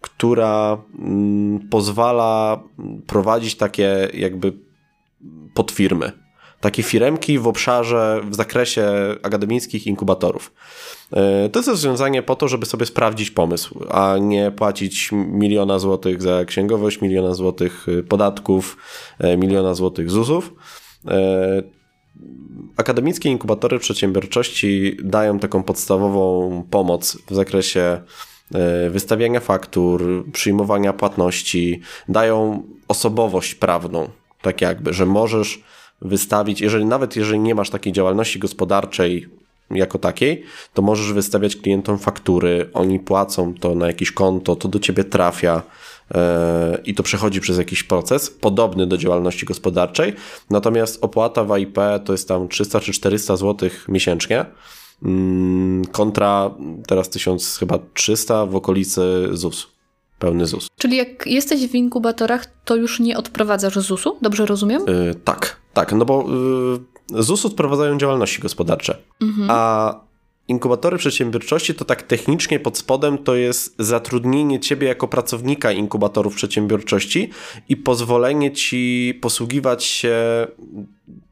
która mm, pozwala prowadzić takie jakby podfirmy takie firemki w obszarze, w zakresie akademickich inkubatorów. E, to jest rozwiązanie po to, żeby sobie sprawdzić pomysł, a nie płacić miliona złotych za księgowość, miliona złotych y, podatków, e, miliona złotych ZUS-ów. E, akademickie inkubatory przedsiębiorczości dają taką podstawową pomoc w zakresie wystawiania faktur, przyjmowania płatności, dają osobowość prawną, tak jakby, że możesz wystawić, jeżeli nawet jeżeli nie masz takiej działalności gospodarczej jako takiej, to możesz wystawiać klientom faktury, oni płacą to na jakieś konto, to do ciebie trafia e, i to przechodzi przez jakiś proces podobny do działalności gospodarczej. Natomiast opłata w IP to jest tam 300 czy 400 zł miesięcznie mm, kontra teraz 1000 chyba 300 w okolicy ZUS pełny ZUS. Czyli jak jesteś w inkubatorach, to już nie odprowadzasz ZUS-u? Dobrze rozumiem? Yy, tak, tak, no bo yy, ZUS odprowadzają działalności gospodarcze, mhm. a inkubatory przedsiębiorczości to tak technicznie pod spodem to jest zatrudnienie ciebie jako pracownika inkubatorów przedsiębiorczości i pozwolenie ci posługiwać się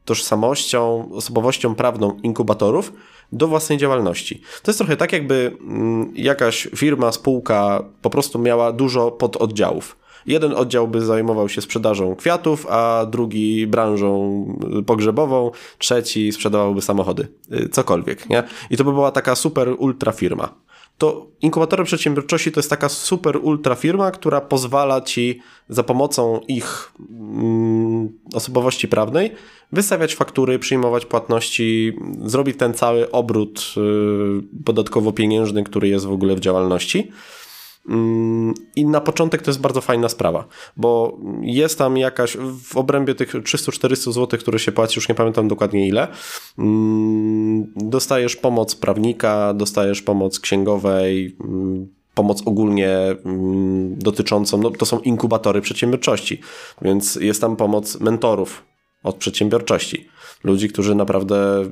tożsamością, osobowością prawną inkubatorów do własnej działalności. To jest trochę tak, jakby mm, jakaś firma, spółka po prostu miała dużo pododdziałów. Jeden oddział by zajmował się sprzedażą kwiatów, a drugi branżą pogrzebową, trzeci sprzedawałby samochody, y, cokolwiek, nie? I to by była taka super ultra firma to inkubatory przedsiębiorczości to jest taka super ultra firma, która pozwala ci za pomocą ich mm, osobowości prawnej wystawiać faktury, przyjmować płatności, zrobić ten cały obrót y, podatkowo-pieniężny, który jest w ogóle w działalności. Mm, I na początek to jest bardzo fajna sprawa, bo jest tam jakaś w obrębie tych 300-400 zł, które się płaci, już nie pamiętam dokładnie ile. Mm, dostajesz pomoc prawnika, dostajesz pomoc księgowej, mm, pomoc ogólnie dotyczącą, no to są inkubatory przedsiębiorczości, więc jest tam pomoc mentorów od przedsiębiorczości ludzi, którzy naprawdę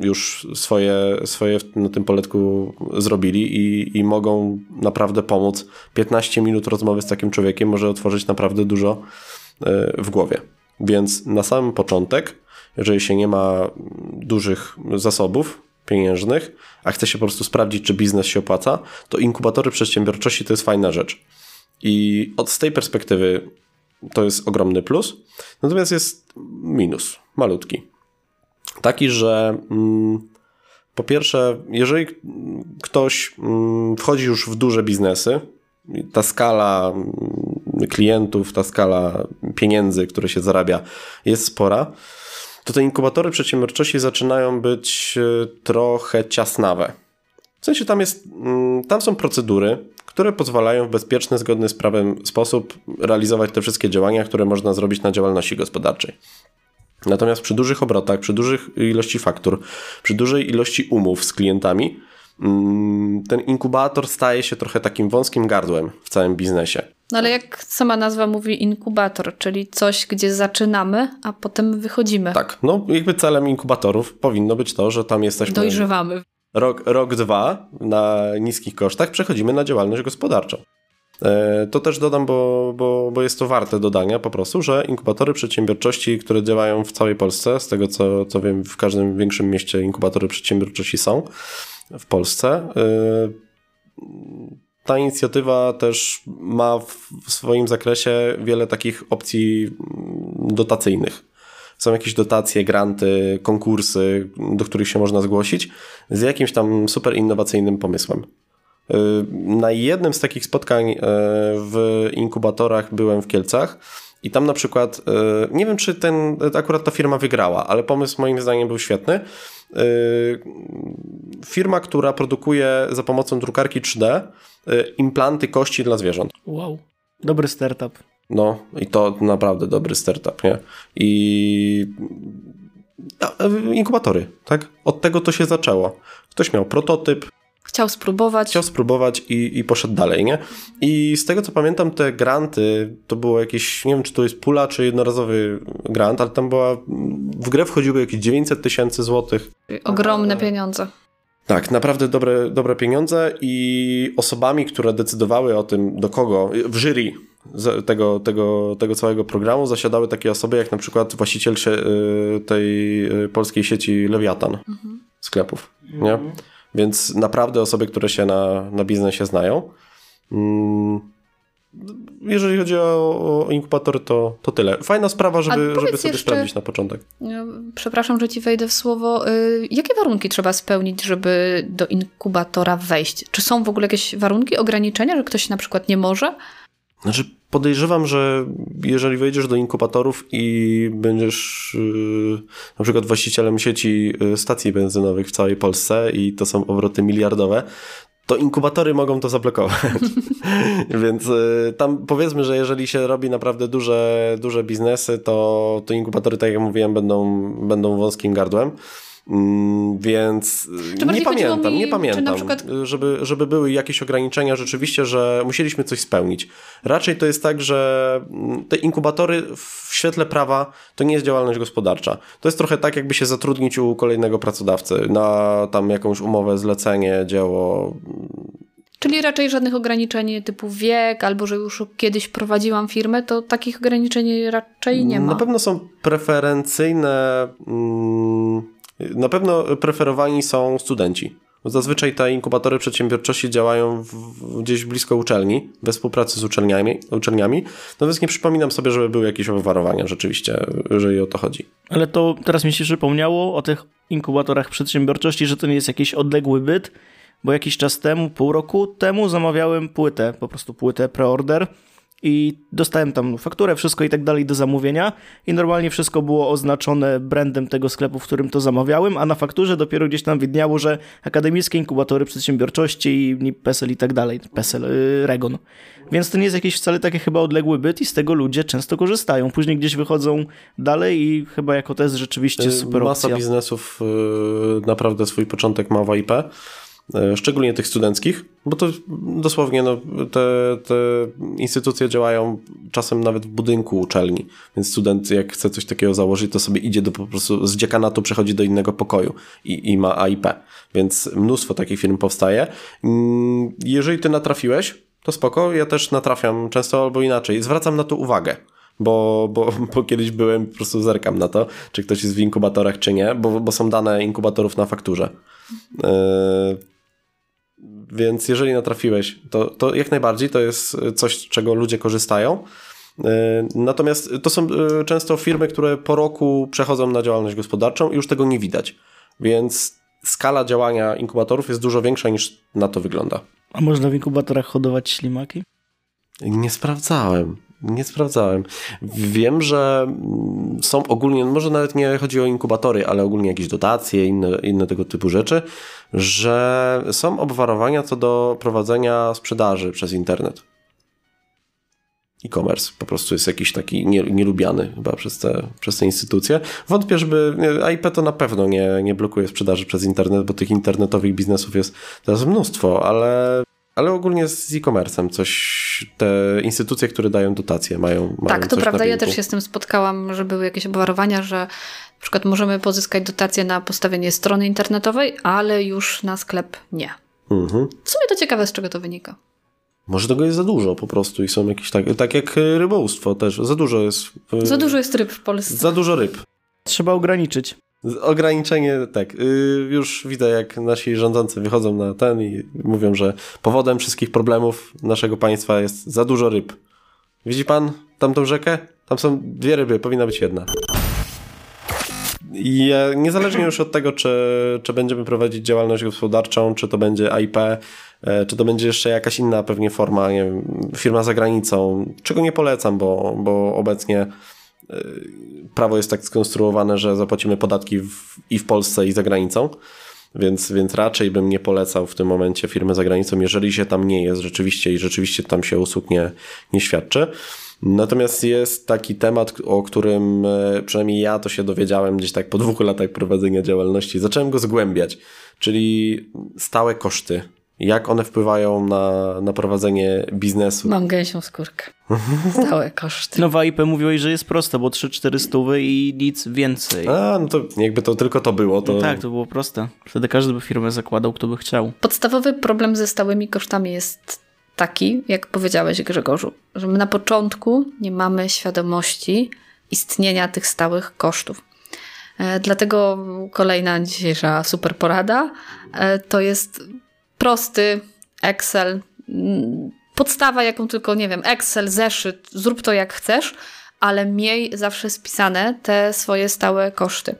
już swoje, swoje na tym poletku zrobili i, i mogą naprawdę pomóc. 15 minut rozmowy z takim człowiekiem może otworzyć naprawdę dużo e, w głowie. Więc na samym początek, jeżeli się nie ma dużych zasobów pieniężnych, a chce się po prostu sprawdzić, czy biznes się opłaca, to inkubatory przedsiębiorczości to jest fajna rzecz. I od z tej perspektywy to jest ogromny plus, natomiast jest minus, malutki. Taki, że mm, po pierwsze, jeżeli ktoś mm, wchodzi już w duże biznesy, ta skala mm, klientów, ta skala pieniędzy, które się zarabia, jest spora, to te inkubatory przedsiębiorczości zaczynają być e, trochę ciasnawe. W sensie tam jest, tam są procedury, które pozwalają w bezpieczny, zgodny z prawem sposób realizować te wszystkie działania, które można zrobić na działalności gospodarczej. Natomiast przy dużych obrotach, przy dużych ilości faktur, przy dużej ilości umów z klientami, mm, ten inkubator staje się trochę takim wąskim gardłem w całym biznesie. No ale jak sama nazwa mówi inkubator, czyli coś, gdzie zaczynamy, a potem wychodzimy. Tak, no jakby celem inkubatorów powinno być to, że tam jesteśmy... Dojrzewamy. Rok, rok dwa na niskich kosztach przechodzimy na działalność gospodarczą. E, to też dodam, bo, bo, bo jest to warte dodania po prostu, że inkubatory przedsiębiorczości, które działają w całej Polsce, z tego co, co wiem, w każdym większym mieście inkubatory przedsiębiorczości są w Polsce. E, ta inicjatywa też ma w swoim zakresie wiele takich opcji dotacyjnych. Są jakieś dotacje, granty, konkursy, do których się można zgłosić z jakimś tam super innowacyjnym pomysłem. Na jednym z takich spotkań e, w inkubatorach byłem w Kielcach i tam na przykład, e, nie wiem czy ten, akurat ta firma wygrała, ale pomysł moim zdaniem był świetny. Firma, która produkuje za pomocą drukarki 3D implanty kości dla zwierząt. Wow, dobry startup. No i to naprawdę dobry startup, nie? I inkubatory, tak? Od tego to się zaczęło. Ktoś miał prototyp, Chciał spróbować. Chciał spróbować i, i poszedł dalej, nie? I z tego co pamiętam, te granty to było jakieś, nie wiem czy to jest pula, czy jednorazowy grant, ale tam była, w grę wchodziły jakieś 900 tysięcy złotych. Ogromne pieniądze. Tak, naprawdę dobre, dobre pieniądze i osobami, które decydowały o tym, do kogo, w jury tego, tego, tego całego programu zasiadały takie osoby, jak na przykład właściciel się, y, tej y, polskiej sieci Lewiatan mhm. sklepów, nie? Więc naprawdę osoby, które się na, na biznesie znają. Mm, jeżeli chodzi o, o inkubatory, to, to tyle. Fajna sprawa, żeby, żeby sobie jeszcze, sprawdzić na początek. Przepraszam, że ci wejdę w słowo. Y, jakie warunki trzeba spełnić, żeby do inkubatora wejść? Czy są w ogóle jakieś warunki, ograniczenia, że ktoś na przykład nie może? Znaczy, podejrzewam, że jeżeli wejdziesz do inkubatorów i będziesz yy, na przykład właścicielem sieci yy, stacji benzynowych w całej Polsce i to są obroty miliardowe, to inkubatory mogą to zablokować. Więc y, tam powiedzmy, że jeżeli się robi naprawdę duże, duże biznesy, to, to inkubatory, tak jak mówiłem, będą, będą wąskim gardłem. Mm, więc nie pamiętam, mi, nie pamiętam, przykład... żeby, żeby były jakieś ograniczenia rzeczywiście, że musieliśmy coś spełnić. Raczej to jest tak, że mm, te inkubatory w świetle prawa to nie jest działalność gospodarcza. To jest trochę tak, jakby się zatrudnić u kolejnego pracodawcy na tam jakąś umowę, zlecenie, dzieło. Czyli raczej żadnych ograniczeń typu wiek, albo że już kiedyś prowadziłam firmę, to takich ograniczeń raczej nie ma. Na pewno są preferencyjne. Hmm na pewno preferowani są studenci. Zazwyczaj te inkubatory przedsiębiorczości działają w, gdzieś blisko uczelni, we współpracy z uczelniami, uczelniami. Natomiast nie przypominam sobie, żeby były jakieś obwarowania rzeczywiście, jeżeli o to chodzi. Ale to teraz mi się przypomniało o tych inkubatorach przedsiębiorczości, że to nie jest jakiś odległy byt, bo jakiś czas temu, pół roku temu zamawiałem płytę, po prostu płytę preorder i dostałem tam fakturę, wszystko i tak dalej do zamówienia i normalnie wszystko było oznaczone brandem tego sklepu, w którym to zamawiałem, a na fakturze dopiero gdzieś tam widniało, że akademickie inkubatory przedsiębiorczości i PESEL i tak dalej, PESEL, yy, Regon. Więc to nie jest jakiś wcale taki chyba odległy byt i z tego ludzie często korzystają. Później gdzieś wychodzą dalej i chyba jako to jest rzeczywiście y, super Masa opcja. biznesów yy, naprawdę swój początek ma w IP. E, szczególnie tych studenckich, bo to dosłownie no, te, te instytucje działają czasem nawet w budynku uczelni, więc student jak chce coś takiego założyć, to sobie idzie do po prostu z dziekanatu przechodzi do innego pokoju i, i ma AIP, więc mnóstwo takich firm powstaje. Mm, jeżeli ty natrafiłeś, to spoko, ja też natrafiam często albo inaczej. Zwracam na to uwagę bo, bo, bo kiedyś byłem, po prostu zerkam na to, czy ktoś jest w inkubatorach, czy nie, bo, bo są dane inkubatorów na fakturze. Yy, więc jeżeli natrafiłeś, to, to jak najbardziej to jest coś, z czego ludzie korzystają. E, natomiast to są e, często firmy, które po roku przechodzą na działalność gospodarczą i już tego nie widać. Więc skala działania inkubatorów jest dużo większa niż na to wygląda. A można w inkubatorach hodować ślimaki? Nie sprawdzałem. Nie sprawdzałem. Wiem, że mm, są ogólnie, może nawet nie chodzi o inkubatory, ale ogólnie jakieś dotacje, inne, inne tego typu rzeczy, że są obwarowania co do prowadzenia sprzedaży przez internet. E-commerce po prostu jest jakiś taki nie, nielubiany chyba przez te, przez te instytucje. Wątpię, żeby AIP to na pewno nie, nie blokuje sprzedaży przez internet, bo tych internetowych biznesów jest teraz mnóstwo, ale ale ogólnie z e-commerce'em coś, te instytucje, które dają dotacje, mają. mają tak, to prawda. Ja też się z tym spotkałam, że były jakieś obwarowania, że na przykład możemy pozyskać dotację na postawienie strony internetowej, ale już na sklep nie. Mhm. W sumie to ciekawe, z czego to wynika. Może tego jest za dużo po prostu i są jakieś tak, tak jak rybołówstwo też. Za dużo jest. Za dużo jest ryb w Polsce. Za dużo ryb. Trzeba ograniczyć. Ograniczenie, tak. Y, już widzę, jak nasi rządzący wychodzą na ten i mówią, że powodem wszystkich problemów naszego państwa jest za dużo ryb. Widzi pan tamtą rzekę? Tam są dwie ryby, powinna być jedna. I niezależnie już od tego, czy, czy będziemy prowadzić działalność gospodarczą, czy to będzie AIP, e, czy to będzie jeszcze jakaś inna pewnie forma, nie wiem, firma za granicą, czego nie polecam, bo, bo obecnie prawo jest tak skonstruowane, że zapłacimy podatki w, i w Polsce, i za granicą. Więc, więc raczej bym nie polecał w tym momencie firmy za granicą, jeżeli się tam nie jest rzeczywiście i rzeczywiście tam się usług nie, nie świadczy. Natomiast jest taki temat, o którym e, przynajmniej ja to się dowiedziałem gdzieś tak po dwóch latach prowadzenia działalności. Zacząłem go zgłębiać, czyli stałe koszty jak one wpływają na, na prowadzenie biznesu. Mam gęsią skórkę. Stałe koszty. No w AIP mówiłeś, że jest prosto, bo 3-4 stówy i nic więcej. A, no to jakby to tylko to było. To... No tak, to było proste. Wtedy każdy by firmę zakładał, kto by chciał. Podstawowy problem ze stałymi kosztami jest taki, jak powiedziałeś Grzegorzu, że my na początku nie mamy świadomości istnienia tych stałych kosztów. E, dlatego kolejna dzisiejsza super porada e, to jest prosty Excel, podstawa, jaką tylko, nie wiem, Excel, zeszyt, zrób to jak chcesz, ale miej zawsze spisane te swoje stałe koszty.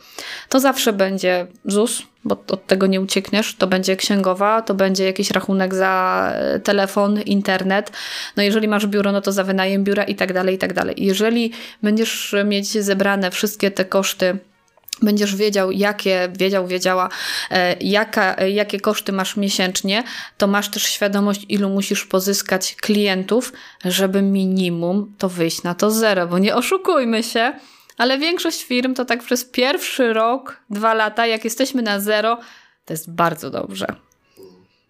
To zawsze będzie ZUS, bo od tego nie uciekniesz, to będzie księgowa, to będzie jakiś rachunek za e, telefon, internet. No jeżeli masz biuro, no to za wynajem biura i tak dalej, i tak dalej. Jeżeli będziesz mieć zebrane wszystkie te koszty będziesz wiedział, jakie, wiedział, wiedziała, e, jaka, e, jakie koszty masz miesięcznie, to masz też świadomość, ilu musisz pozyskać klientów, żeby minimum to wyjść na to zero, bo nie oszukujmy się, ale większość firm to tak przez pierwszy rok, dwa lata, jak jesteśmy na zero, to jest bardzo dobrze.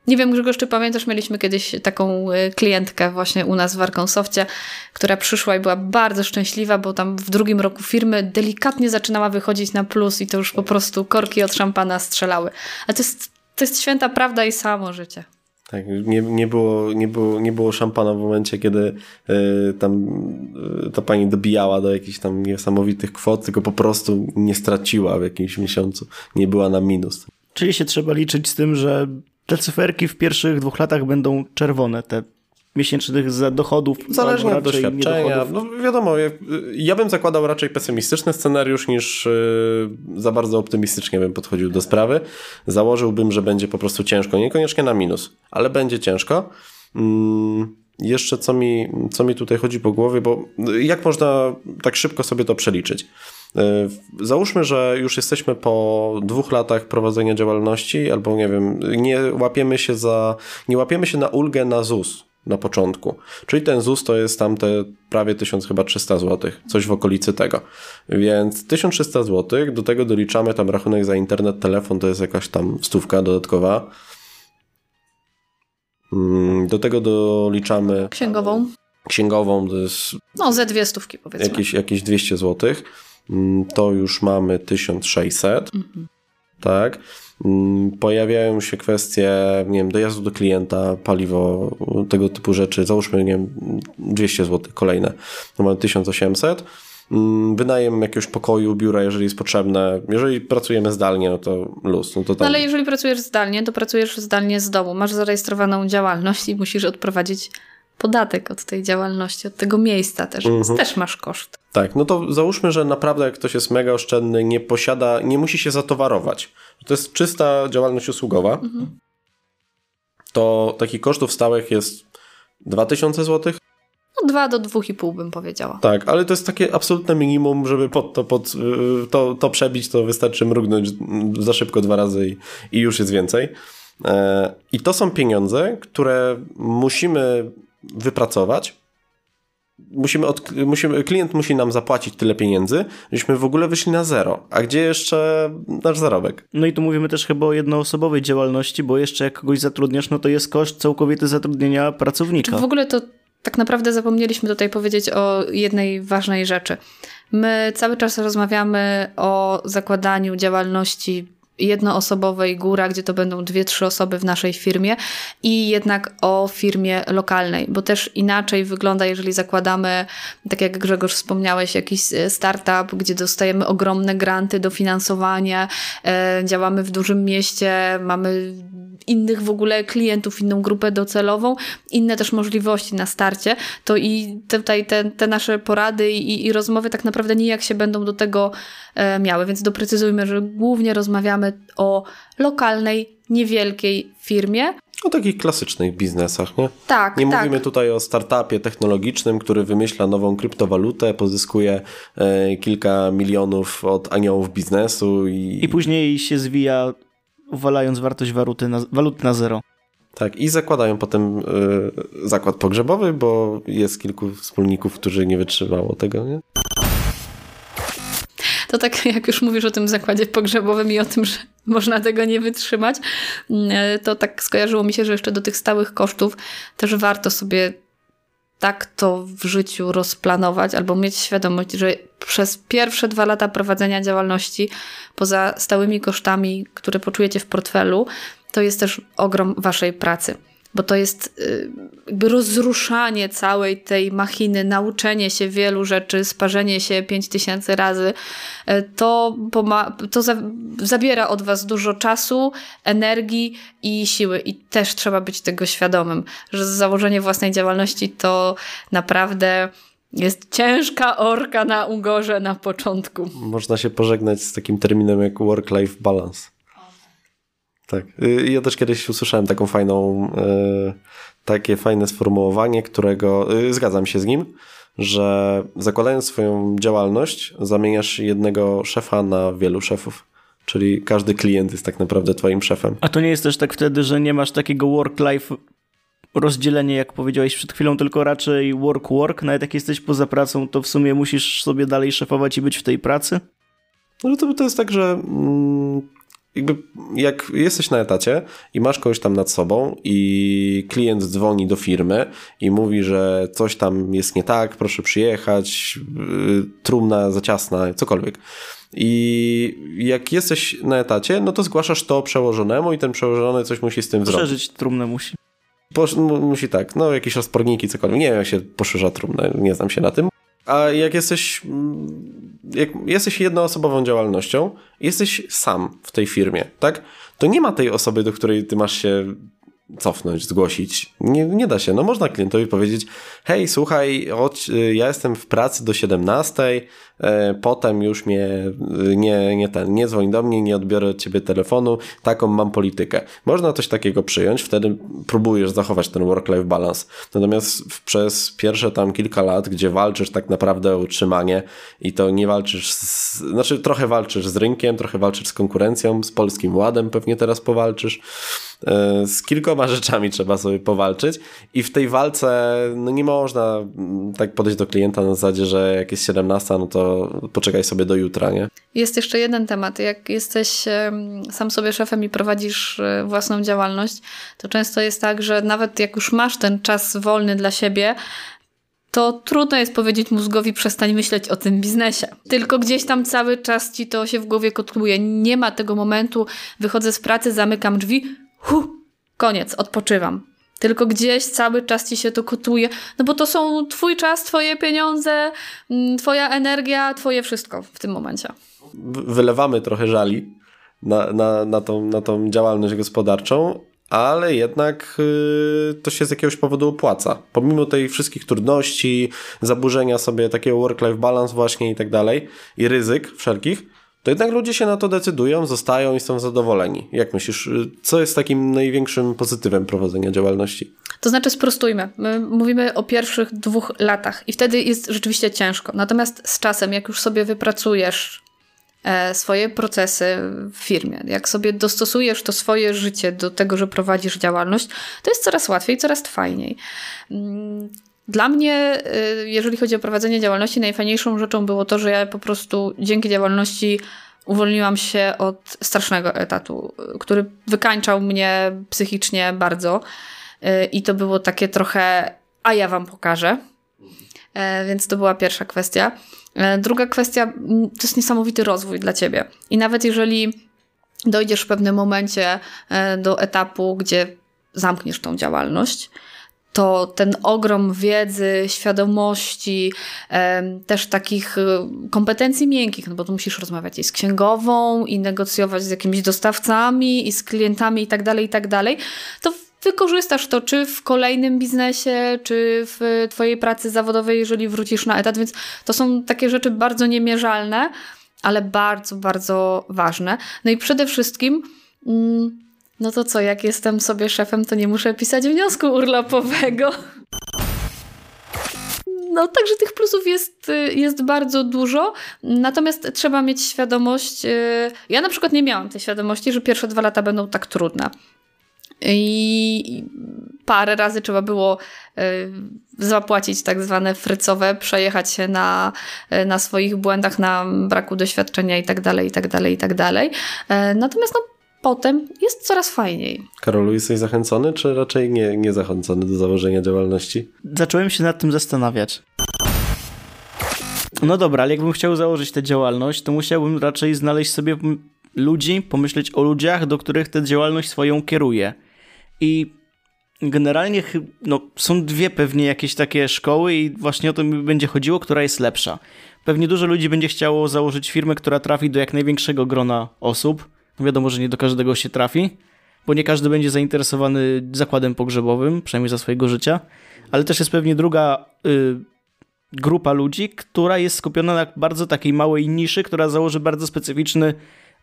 Nie wiem, Grzegorz, czy pamiętasz, mieliśmy kiedyś taką y, klientkę właśnie u nas w Arkonsoftie, która przyszła i była bardzo szczęśliwa, bo tam w drugim roku firmy delikatnie zaczynała wychodzić na plus i to już po prostu korki od szampana strzelały. A to jest, to jest święta prawda i samo życie. Tak, nie, nie, było, nie, było, nie było szampana w momencie, kiedy y, tam y, ta pani dobijała do jakichś tam niesamowitych kwot, tylko po prostu nie straciła w jakimś miesiącu. Nie była na minus. Czyli się trzeba liczyć z tym, że te cyferki w pierwszych dwóch latach będą czerwone, te miesięcznych dochodów. Zależnie od doświadczenia. No wiadomo, ja, ja, bym zakładał raczej pesymistyczny scenariusz niż yy, za bardzo optymistycznie bym podchodził do sprawy. Założyłbym, że będzie po prostu ciężko, niekoniecznie na minus, ale będzie ciężko. Yy, jeszcze co mi, co mi tutaj chodzi po głowie, bo jak można tak szybko sobie to przeliczyć? E, załóżmy, że już jesteśmy po dwóch latach prowadzenia działalności, albo nie wiem, nie łapiemy się za, nie łapiemy się na ulgę na ZUS na początku. Czyli ten ZUS to jest tam te prawie 1000 chyba 300 zł, coś w okolicy tego. Więc 1300 zł, do tego doliczamy tam rachunek za internet, telefon, to jest jakaś tam stówka dodatkowa. Mm, do tego doliczamy... Księgową. Księgową to jest... No, ze dwie stówki powiedzmy. Jakieś, jakieś 200 złotych. Mm, to już mamy 1600. Mhm. Tak. Mm, pojawiają się kwestie, nie wiem, dojazdu do klienta, paliwo, tego typu rzeczy. Załóżmy, nie wiem, 200 zł kolejne. To mamy 1800 mm, wynajem jakiegoś pokoju, biura, jeżeli jest potrzebne. Jeżeli pracujemy zdalnie, no to luz. No to tam... no ale jeżeli pracujesz zdalnie, to pracujesz zdalnie z domu. Masz zarejestrowaną działalność i musisz odprowadzić podatek od tej działalności, od tego miejsca też, więc mhm. też masz koszt. Tak, no to załóżmy, że naprawdę jak ktoś jest mega oszczędny, nie posiada, nie musi się zatowarować. To jest czysta działalność usługowa. Mhm. To takich kosztów stałych jest 2000 zł. No, dwa do dwóch i pół bym powiedziała. Tak, ale to jest takie absolutne minimum, żeby pod to, pod, y, to, to przebić, to wystarczy mrugnąć za szybko dwa razy i, i już jest więcej. E, I to są pieniądze, które musimy wypracować. Musimy od, musimy, klient musi nam zapłacić tyle pieniędzy, żebyśmy w ogóle wyszli na zero. A gdzie jeszcze nasz zarobek? No i tu mówimy też chyba o jednoosobowej działalności, bo jeszcze jak kogoś zatrudniasz, no to jest koszt całkowity zatrudnienia pracownika. Czy w ogóle to tak naprawdę zapomnieliśmy tutaj powiedzieć o jednej ważnej rzeczy. My cały czas rozmawiamy o zakładaniu działalności jednoosobowej góra, gdzie to będą dwie, trzy osoby w naszej firmie i jednak o firmie lokalnej, bo też inaczej wygląda, jeżeli zakładamy, tak jak Grzegorz wspomniałeś, jakiś e, startup, gdzie dostajemy ogromne granty, dofinansowanie, działamy w dużym mieście, mamy innych w ogóle klientów, inną grupę docelową, inne też możliwości na starcie, to i tutaj te, te nasze porady i, i rozmowy tak naprawdę nijak się będą do tego e, miały, więc doprecyzujmy, że głównie rozmawiamy o lokalnej, niewielkiej firmie, o takich klasycznych biznesach, nie? Tak, Nie tak. mówimy tutaj o startupie technologicznym, który wymyśla nową kryptowalutę, pozyskuje e, kilka milionów od aniołów biznesu i... I później się zwija, uwalając wartość waluty na, waluty na zero. Tak, i zakładają potem e, zakład pogrzebowy, bo jest kilku wspólników, którzy nie wytrzymało tego, nie? To tak jak już mówisz o tym zakładzie pogrzebowym i o tym, że można tego nie wytrzymać, mm, to tak skojarzyło mi się, że jeszcze do tych stałych kosztów też warto sobie tak to w życiu rozplanować albo mieć świadomość, że przez pierwsze dwa lata prowadzenia działalności, poza stałymi kosztami, które poczujecie w portfelu, to jest też ogrom waszej pracy bo to jest y, jakby rozruszanie całej tej machiny, nauczenie się wielu rzeczy, sparzenie się pięć tysięcy razy. Y, to, to za zabiera od Was dużo czasu, energii i siły, i też trzeba być tego świadomym, że założenie własnej działalności to naprawdę. Jest ciężka orka na ugorze na początku. Można się pożegnać z takim terminem jak work-life balance. Tak. Y, ja też kiedyś usłyszałem taką fajną, y, takie fajne sformułowanie, którego y, zgadzam się z nim, że zakładając swoją działalność, zamieniasz jednego szefa na wielu szefów. Czyli każdy klient jest tak naprawdę twoim szefem. A to nie jest też tak wtedy, że nie masz takiego work-life rozdzielenia, jak powiedziałeś przed chwilą, tylko raczej work-work. Nawet jak jesteś poza pracą, to w sumie musisz sobie dalej szefować i być w tej pracy? No to, to jest tak, że mm, jakby jak jesteś na etacie i masz kogoś tam nad sobą i klient dzwoni do firmy i mówi, że coś tam jest nie tak, proszę przyjechać, yy, trumna za ciasna, cokolwiek. I jak jesteś na etacie, no to zgłaszasz to przełożonemu i ten przełożony coś musi z tym Poszerzyć zrobić. Poszerzyć trumnę musi. Musi tak, no jakieś rozporniki, cokolwiek. Nie wiem, jak się poszerza trumnę, nie znam się na tym. A jak jesteś, jak jesteś jednoosobową działalnością, jesteś sam w tej firmie, tak? To nie ma tej osoby, do której ty masz się cofnąć, zgłosić. Nie, nie da się. No można klientowi powiedzieć, hej, słuchaj, chodź, y, ja jestem w pracy do 17, e, potem już mnie y, nie, nie ten, nie dzwoń do mnie, nie odbiorę od ciebie telefonu, taką mam politykę. Można coś takiego przyjąć, wtedy próbujesz zachować ten work-life balance. Natomiast przez pierwsze tam kilka lat, gdzie walczysz tak naprawdę o utrzymanie i to nie walczysz, z, znaczy trochę walczysz z rynkiem, trochę walczysz z konkurencją, z polskim ładem pewnie teraz powalczysz, e, z kilkoma rzeczami trzeba sobie powalczyć i w tej walce no nie można mm, tak podejść do klienta na zasadzie, że jak jest 17, no to poczekaj sobie do jutra, nie? Jest jeszcze jeden temat. Jak jesteś sam sobie szefem i prowadzisz e, własną działalność, to często jest tak, że nawet jak już masz ten czas wolny dla siebie, to trudno jest powiedzieć mózgowi przestań myśleć o tym biznesie. Tylko gdzieś tam cały czas ci to się w głowie kotluje. Nie ma tego momentu, wychodzę z pracy, zamykam drzwi, hu, koniec, odpoczywam. Tylko gdzieś cały czas ci się to kotuje, no bo to są twój czas, twoje pieniądze, mm, twoja energia, twoje wszystko w tym momencie. Wylewamy trochę żali na, na, na, tą, na tą działalność gospodarczą, ale jednak yy, to się z jakiegoś powodu opłaca. Pomimo tej wszystkich trudności, zaburzenia sobie takiego work-life balance właśnie i tak dalej i ryzyk wszelkich, to jednak ludzie się na to decydują, zostają i są zadowoleni. Jak myślisz, co jest takim największym pozytywem prowadzenia działalności? To znaczy sprostujmy. My mówimy o pierwszych dwóch latach i wtedy jest rzeczywiście ciężko. Natomiast z czasem, jak już sobie wypracujesz e, swoje procesy w firmie, jak sobie dostosujesz to swoje życie do tego, że prowadzisz działalność, to jest coraz łatwiej, coraz fajniej. Dla mnie, y, jeżeli chodzi o prowadzenie działalności, najfajniejszą rzeczą było to, że ja po prostu dzięki działalności uwolniłam się od strasznego etatu, który wykańczał mnie psychicznie bardzo. Y, I to było takie trochę, a ja wam pokażę. E, więc to była pierwsza kwestia. E, druga kwestia to jest niesamowity rozwój dla ciebie. I nawet jeżeli dojdziesz w pewnym momencie e, do etapu, gdzie zamkniesz tą działalność, to ten ogrom wiedzy, świadomości, też takich y, kompetencji miękkich, no bo tu musisz rozmawiać i z księgową, i negocjować z jakimiś dostawcami, i z klientami, i tak dalej, i tak dalej, to wykorzystasz to czy w kolejnym biznesie, czy w twojej pracy zawodowej, jeżeli wrócisz na etat, więc to są takie rzeczy bardzo niemierzalne, ale bardzo, bardzo ważne. No i przede wszystkim... Mm, no to co, jak jestem sobie szefem, to nie muszę pisać wniosku urlopowego. No, także tych plusów jest, y, jest bardzo dużo, natomiast trzeba mieć świadomość. Y, ja na przykład nie miałam tej świadomości, że pierwsze dwa lata będą tak trudne. I parę razy trzeba było y, zapłacić tak zwane frycowe, przejechać się na, na swoich błędach, na braku doświadczenia i tak dalej, i tak dalej, i tak dalej. Natomiast no, potem jest coraz fajniej. Karolu, jesteś zachęcony, czy raczej nie, nie zachęcony do założenia działalności? Zacząłem się nad tym zastanawiać. No dobra, ale jakbym chciał założyć tę działalność, to musiałbym raczej znaleźć sobie ludzi, pomyśleć o ludziach, do których tę działalność swoją kieruje. I generalnie no, są dwie pewnie jakieś takie szkoły i właśnie o to mi będzie chodziło, która jest lepsza. Pewnie dużo ludzi będzie chciało założyć firmę, która trafi do jak największego grona osób, Wiadomo, że nie do każdego się trafi, bo nie każdy będzie zainteresowany zakładem pogrzebowym, przynajmniej za swojego życia, ale też jest pewnie druga y, grupa ludzi, która jest skupiona na bardzo takiej małej niszy, która założy bardzo specyficzny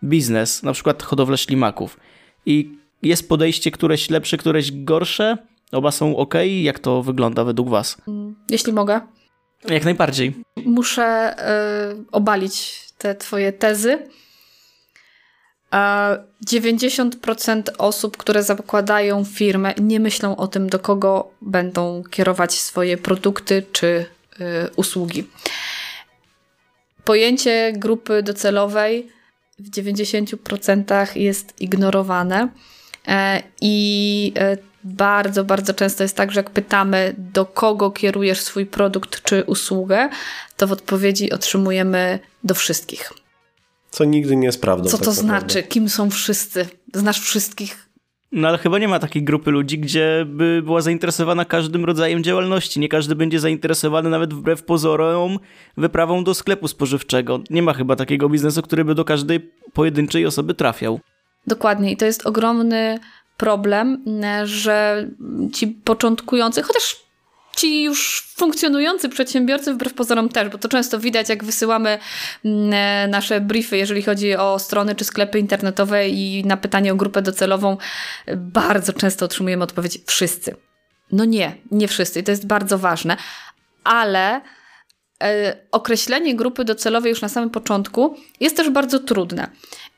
biznes, na przykład hodowlę ślimaków. I jest podejście któreś lepsze, któreś gorsze, oba są ok. Jak to wygląda według Was? Jeśli mogę. Jak najbardziej. Muszę y, obalić te Twoje tezy. 90% osób, które zakładają firmę, nie myślą o tym, do kogo będą kierować swoje produkty czy y, usługi. Pojęcie grupy docelowej w 90% jest ignorowane e, i e, bardzo, bardzo często jest tak, że jak pytamy, do kogo kierujesz swój produkt czy usługę, to w odpowiedzi otrzymujemy do wszystkich. Co nigdy nie jest prawdą. Co to tak znaczy? Kim są wszyscy? Znasz wszystkich? No ale chyba nie ma takiej grupy ludzi, gdzie by była zainteresowana każdym rodzajem działalności. Nie każdy będzie zainteresowany nawet wbrew pozorom wyprawą do sklepu spożywczego. Nie ma chyba takiego biznesu, który by do każdej pojedynczej osoby trafiał. Dokładnie i to jest ogromny problem, że ci początkujący, chociaż ci już funkcjonujący przedsiębiorcy wbrew pozorom też, bo to często widać, jak wysyłamy mm, e, nasze briefy, jeżeli chodzi o strony czy sklepy internetowe i na pytanie o grupę docelową, bardzo często otrzymujemy odpowiedź wszyscy. No nie, nie wszyscy to jest bardzo ważne, ale e, określenie grupy docelowej już na samym początku jest też bardzo trudne.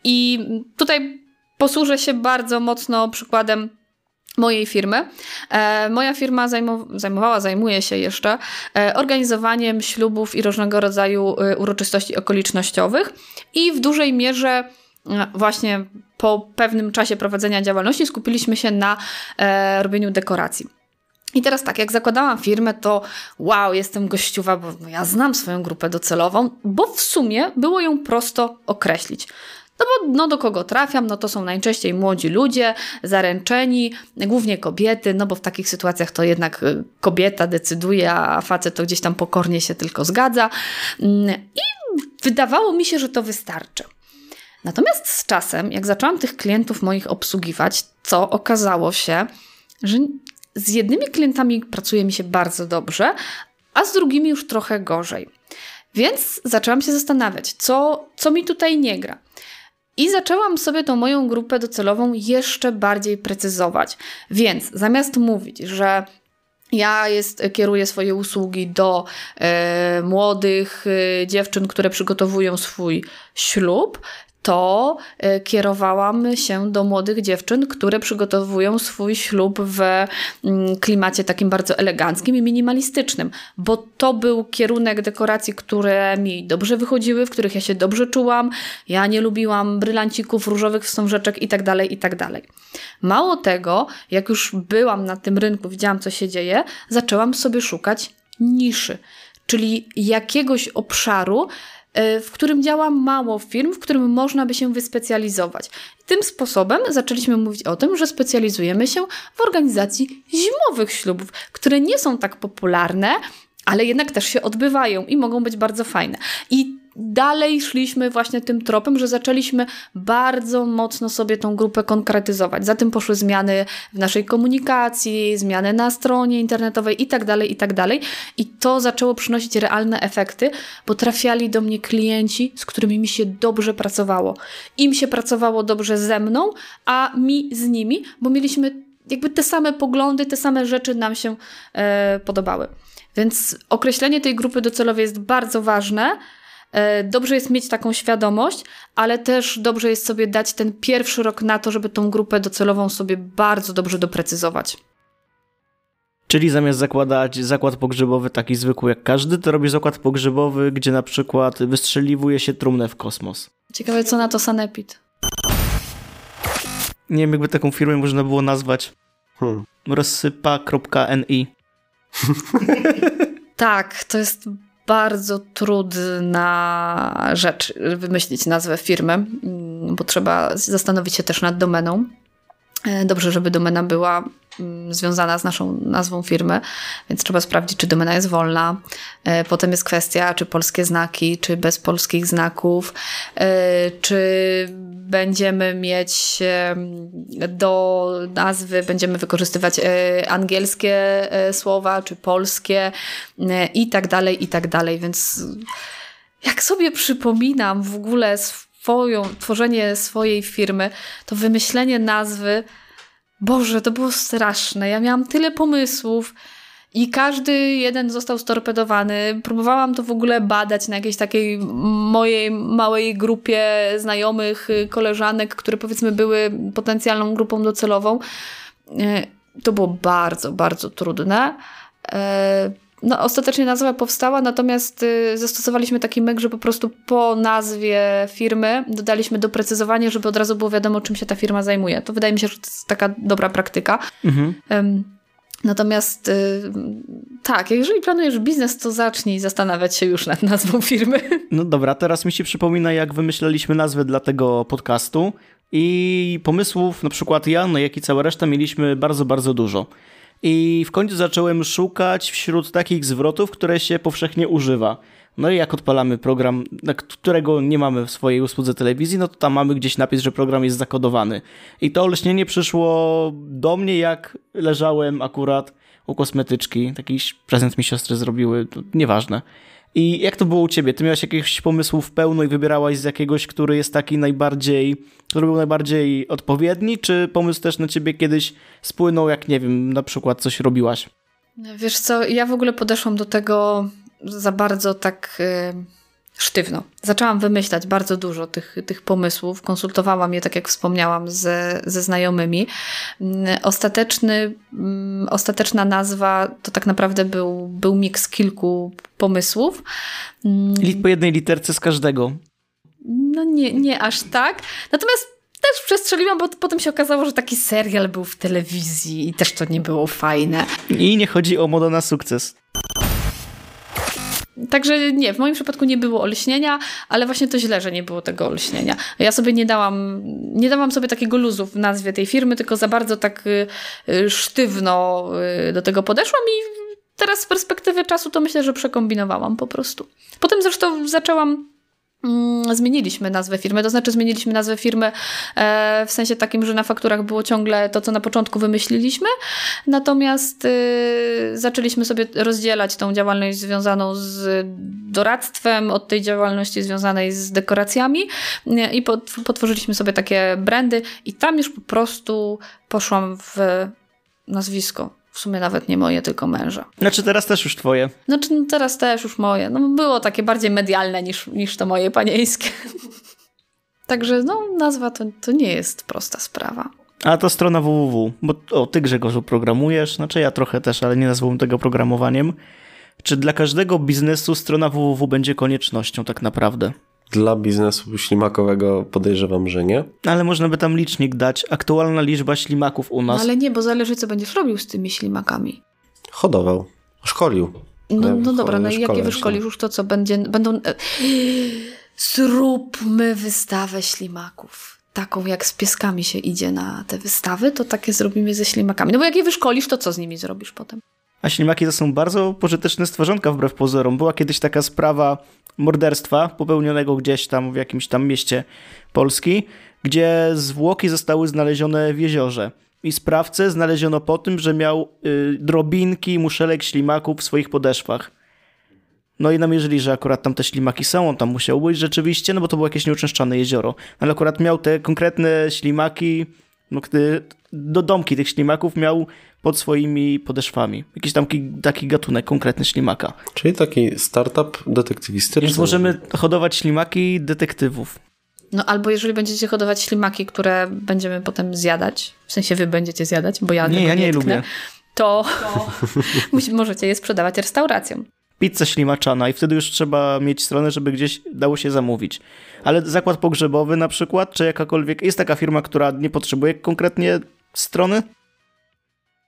I tutaj posłużę się bardzo mocno przykładem mojej firmy. E, moja firma zajmowała, zajmuje się jeszcze e, organizowaniem ślubów i różnego rodzaju e, uroczystości okolicznościowych i w dużej mierze właśnie po pewnym czasie prowadzenia działalności skupiliśmy się na robieniu dekoracji. I teraz tak, jak zakładałam firmę, to wow, jestem gościuwa, bo ja znam swoją grupę docelową, bo w sumie było ją prosto określić. No bo no, do kogo trafiam, no to są najczęściej młodzi ludzie, zaręczeni, głównie kobiety, no bo w takich sytuacjach to jednak y, kobieta decyduje, a facet to gdzieś tam pokornie się tylko zgadza. Mm, I wydawało mi się, że to wystarczy. Natomiast z czasem, jak zaczęłam tych klientów moich obsługiwać, co okazało się, że z jednymi klientami pracuje mi się bardzo dobrze, a z drugimi już trochę gorzej. Więc zaczęłam się zastanawiać, co, co mi tutaj nie gra. I zaczęłam sobie tą moją grupę docelową jeszcze bardziej precyzować. Więc zamiast mówić, że ja jest, kieruję swoje usługi do e, młodych e, dziewczyn, które przygotowują swój ślub, to e, kierowałam się do młodych dziewczyn, które przygotowują swój ślub w mm, klimacie takim bardzo eleganckim i minimalistycznym, bo to był kierunek dekoracji, które mi dobrze wychodziły, w których ja się dobrze czułam. Ja nie lubiłam brylancików, różowych wstążeczek itd., tak itd. Tak Mało tego, jak już byłam na tym rynku, widziałam co się dzieje, zaczęłam sobie szukać niszy, czyli jakiegoś obszaru, w którym działa mało firm, w którym można by się wyspecjalizować. Tym sposobem zaczęliśmy mówić o tym, że specjalizujemy się w organizacji zimowych ślubów, które nie są tak popularne, ale jednak też się odbywają i mogą być bardzo fajne. I dalej szliśmy właśnie tym tropem, że zaczęliśmy bardzo mocno sobie tą grupę konkretyzować. Za tym poszły zmiany w naszej komunikacji, zmiany na stronie internetowej tak itd. Tak I to zaczęło przynosić realne efekty, bo trafiali do mnie klienci, z którymi mi się dobrze pracowało. Im się pracowało dobrze ze mną, a mi z nimi, bo mieliśmy jakby te same poglądy, te same rzeczy nam się e, podobały. Więc określenie tej grupy docelowej jest bardzo ważne, dobrze jest mieć taką świadomość, ale też dobrze jest sobie dać ten pierwszy rok na to, żeby tą grupę docelową sobie bardzo dobrze doprecyzować. Czyli zamiast zakładać zakład pogrzebowy taki zwykły jak każdy, to robisz zakład pogrzebowy, gdzie na przykład wystrzeliwuje się trumnę w kosmos. Ciekawe, co na to Sanepid. Nie wiem, jakby taką firmę można było nazwać. Hmm. Rozsypa.ni Tak, to jest bardzo trudna rzecz wymyślić nazwę firmy, bo trzeba zastanowić się też nad domeną. E, dobrze, żeby domena była związana z naszą nazwą firmy, więc trzeba sprawdzić, czy domena jest wolna. E, potem jest kwestia, czy polskie znaki, czy bez polskich znaków, e, czy będziemy mieć do nazwy, będziemy wykorzystywać angielskie słowa, czy polskie i tak dalej, i tak dalej. Więc jak sobie przypominam w ogóle swoją, tworzenie swojej firmy, to wymyślenie nazwy, Boże, to było straszne. Ja miałam tyle pomysłów i każdy jeden został storpedowany. Próbowałam to w ogóle badać na jakiejś takiej mojej małej grupie znajomych, koleżanek, które powiedzmy były potencjalną grupą docelową. E, to było bardzo, bardzo trudne. No, ostatecznie nazwa powstała, natomiast y, zastosowaliśmy taki myk, że po prostu po nazwie firmy dodaliśmy doprecyzowanie, żeby od razu było wiadomo, czym się ta firma zajmuje. To wydaje mi się, że to jest taka dobra praktyka. Mhm. Natomiast y, tak, jeżeli planujesz biznes, to zacznij zastanawiać się już nad nazwą firmy. No dobra, teraz mi się przypomina, jak wymyśleliśmy nazwę dla tego podcastu i pomysłów, na przykład ja, no jak i cała reszta, mieliśmy bardzo, bardzo dużo. I w końcu zacząłem szukać wśród takich zwrotów, które się powszechnie używa. No i jak odpalamy program, którego nie mamy w swojej usłudze telewizji, no to tam mamy gdzieś napis, że program jest zakodowany. I to olśnienie przyszło do mnie, jak leżałem akurat u kosmetyczki. Taki prezent mi siostry zrobiły, nieważne. I jak to było u ciebie? Ty miałeś jakichś pomysłów pełno i wybierałaś z jakiegoś, który jest taki najbardziej, który był najbardziej odpowiedni, czy pomysł też na ciebie kiedyś spłynął, jak nie wiem, na przykład coś robiłaś? Wiesz co, ja w ogóle podeszłam do tego za bardzo tak... Yy sztywno. Zaczęłam wymyślać bardzo dużo tych, tych pomysłów, konsultowałam je, tak jak wspomniałam, ze, ze znajomymi. Mm, ostateczny, mm, ostateczna nazwa to tak naprawdę był, był miks kilku pomysłów. Mm. Po jednej literce z każdego. No nie, nie aż tak. Natomiast też przestrzeliłam, bo potem się okazało, że taki serial był w telewizji i też to nie było fajne. I nie chodzi o modę na sukces. Także nie, w moim przypadku nie było olśnienia, ale właśnie to źle, że nie było tego olśnienia. Ja sobie nie dałam, nie dałam sobie takiego luzu w nazwie tej firmy, tylko za bardzo tak y, y, sztywno y, do tego podeszłam i teraz z perspektywy czasu to myślę, że przekombinowałam po prostu. Potem zresztą zaczęłam zmieniliśmy nazwę firmy. To znaczy, zmieniliśmy nazwę firmy e, w sensie takim, że na fakturach było ciągle to, co na początku wymyśliliśmy, natomiast y, zaczęliśmy sobie rozdzielać tą działalność związaną z doradztwem od tej działalności związanej z dekoracjami i pot, potworzyliśmy sobie takie brandy, i tam już po prostu poszłam w nazwisko. W sumie nawet nie moje, tylko męża. Znaczy teraz też już twoje. Znaczy no teraz też już moje. No było takie bardziej medialne niż, niż to moje panieńskie. Także no nazwa to, to nie jest prosta sprawa. A to strona www, bo o, ty Grzegorzu programujesz, znaczy ja trochę też, ale nie nazwałbym tego programowaniem. Czy dla każdego biznesu strona www będzie koniecznością tak naprawdę? Dla biznesu ślimakowego podejrzewam, że nie. Ale można by tam licznik dać. Aktualna liczba ślimaków u nas. No ale nie, bo zależy, co będziesz robił z tymi ślimakami. Hodował, szkolił. No, no dobra, no i jakie się. wyszkolisz już to, co będzie, będą... e, Zróbmy wystawę ślimaków. Taką, jak z pieskami się idzie na te wystawy, to takie zrobimy ze ślimakami. No bo jak je wyszkolisz, to co z nimi zrobisz potem? A ślimaki to są bardzo pożyteczne stworzonka wbrew pozorom. Była kiedyś taka sprawa morderstwa popełnionego gdzieś tam w jakimś tam mieście Polski, gdzie zwłoki zostały znalezione w jeziorze. I sprawcę znaleziono po tym, że miał y, drobinki muszelek ślimaków w swoich podeszwach. No i namierzyli, że akurat tam te ślimaki są, on tam musiał być rzeczywiście, no bo to było jakieś nieuczęszczane jezioro. Ale akurat miał te konkretne ślimaki, no gdy do domki tych ślimaków miał pod swoimi podeszwami. Jakiś tam ki- taki gatunek konkretny ślimaka. Czyli taki startup detektywistyczny. Więc możemy hodować ślimaki detektywów. No albo jeżeli będziecie hodować ślimaki, które będziemy potem zjadać, w sensie wy będziecie zjadać, bo ja Nie, ja nie tknę, lubię. To musi- możecie je sprzedawać restauracjom. Pizza ślimaczana i wtedy już trzeba mieć stronę, żeby gdzieś dało się zamówić. Ale zakład pogrzebowy na przykład, czy jakakolwiek, jest taka firma, która nie potrzebuje konkretnie strony?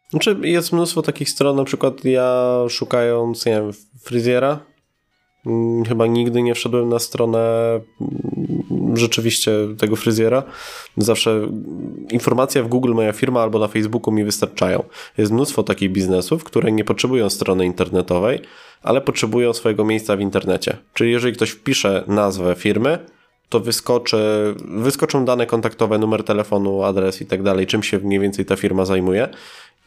Znaczy jest mnóstwo takich stron, na przykład ja szukając, nie wiem, fryzjera, mm, chyba nigdy nie wszedłem na stronę mm, rzeczywiście tego fryzjera. Zawsze informacja w Google moja firma albo na Facebooku mi wystarczają. Jest mnóstwo takich biznesów, które nie potrzebują strony internetowej, ale potrzebują swojego miejsca w internecie. Czyli jeżeli ktoś wpisze nazwę firmy, to wyskoczy, wyskoczą dane kontaktowe, numer telefonu, adres i tak dalej, czym się mniej więcej ta firma zajmuje.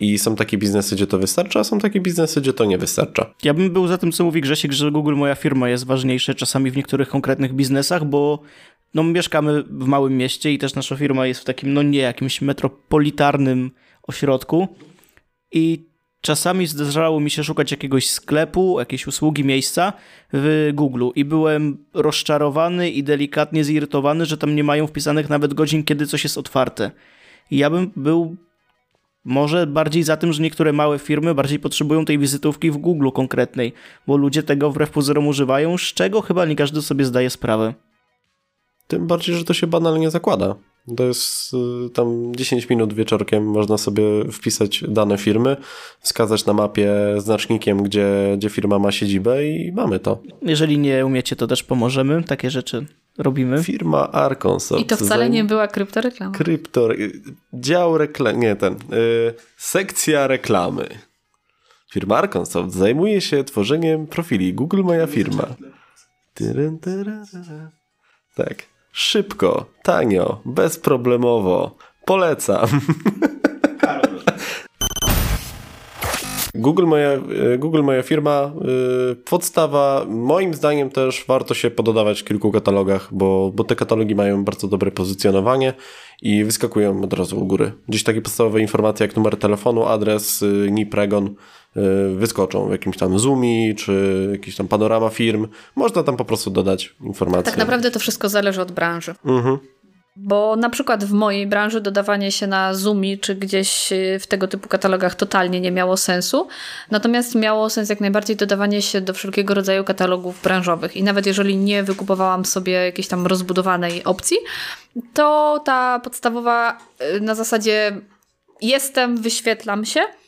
I są takie biznesy, gdzie to wystarcza, a są takie biznesy, gdzie to nie wystarcza. Ja bym był za tym, co mówi Grzesiek, że Google Moja Firma jest ważniejsze czasami w niektórych konkretnych biznesach, bo no, mieszkamy w małym mieście i też nasza firma jest w takim, no nie jakimś metropolitarnym ośrodku i czasami zdarzało mi się szukać jakiegoś sklepu, jakiejś usługi, miejsca w Google i byłem rozczarowany i delikatnie zirytowany, że tam nie mają wpisanych nawet godzin, kiedy coś jest otwarte. I ja bym był może bardziej za tym, że niektóre małe firmy bardziej potrzebują tej wizytówki w Google konkretnej, bo ludzie tego wbrew pozorom używają, z czego chyba nie każdy sobie zdaje sprawę. Tym bardziej, że to się banalnie zakłada. To jest y, tam 10 minut wieczorkiem, można sobie wpisać dane firmy, wskazać na mapie znacznikiem, gdzie, gdzie firma ma siedzibę i mamy to. Jeżeli nie umiecie, to też pomożemy. Takie rzeczy robimy. Firma Arkansas. I to wcale nie była kryptoreklama. Krypto, dział reklamy, nie ten, y, sekcja reklamy. Firma Arkansas zajmuje się tworzeniem profili Google Moja Firma. Tyryn. Tak. Szybko, tanio, bezproblemowo. Polecam. Google moja, y, Google moja firma, y, podstawa, moim zdaniem też warto się pododawać w kilku katalogach, bo, bo te katalogi mają bardzo dobre pozycjonowanie i wyskakują od razu u góry. Gdzieś takie podstawowe informacje jak numer telefonu, adres, y, NIP, REGON wyskoczą w jakimś tam Zoomie, czy jakiś tam panorama firm. Można tam po prostu dodać informacje. Tak naprawdę to wszystko zależy od branży. Mhm. Bo na przykład w mojej branży dodawanie się na Zoomie czy gdzieś y, w tego typu katalogach totalnie nie miało sensu. Natomiast miało sens jak najbardziej dodawanie się do wszelkiego rodzaju katalogów branżowych. I nawet jeżeli nie wykupowałam sobie jakiejś tam rozbudowanej opcji, to ta podstawowa y, na zasadzie jestem, wyświetlam się, y,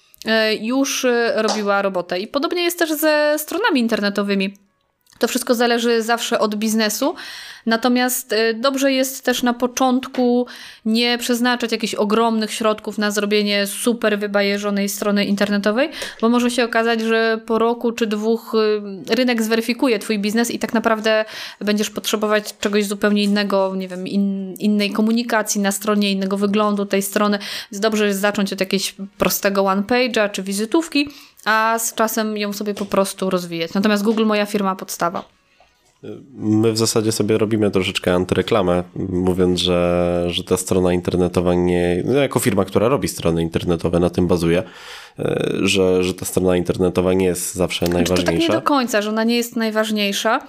już y, robiła robotę. I podobnie jest też ze stronami internetowymi. To wszystko zależy zawsze od biznesu. Natomiast y, dobrze jest też na początku nie przeznaczać jakichś ogromnych środków na zrobienie super wybajeżonej strony internetowej, bo może się okazać, że po roku czy dwóch y, rynek zweryfikuje twój biznes i tak naprawdę będziesz potrzebować czegoś zupełnie innego, nie wiem, in, innej komunikacji na stronie, innego wyglądu tej strony. Więc dobrze jest zacząć od jakiegoś prostego one page'a czy wizytówki, a z czasem ją sobie po prostu rozwijać. Natomiast Google, moja firma, podstawa. My w zasadzie sobie robimy troszeczkę antyreklamę, mówiąc, że, że ta strona internetowa nie. No jako firma, która robi strony internetowe, na tym bazuje, że, że ta strona internetowa nie jest zawsze Znaczy, to tak najważniejsza. nie do końca, że ona nie jest najważniejsza.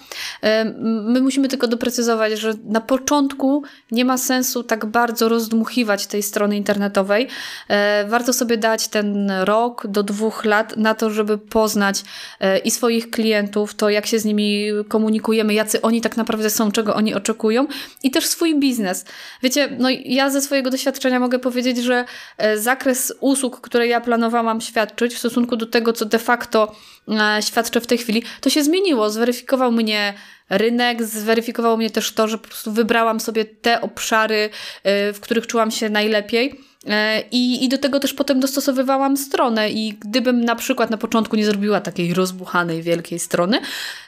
Em, My musimy tylko doprecyzować, że na początku nie ma sensu tak bardzo rozdmuchiwać tej strony internetowej. E, Warto sobie dać ten rok do dwóch lat na to, żeby poznać e, i swoich klientów, to jak się z nimi komunikujemy, jacy oni tak naprawdę są, czego oni oczekują i też swój biznes. Wiecie, no ja ze swojego doświadczenia mogę powiedzieć, że e, zakres usług, które ja planowałam świadczyć w stosunku do tego, co de facto e, świadczę w tej chwili, to się zmieniło. Zweryfikował mnie rynek, zweryfikowało mnie też to, że po prostu wybrałam sobie te obszary, e, w których czułam się najlepiej. E, I, I do tego też potem dostosowywałam stronę. I gdybym na przykład na początku nie zrobiła takiej rozbuchanej, wielkiej strony,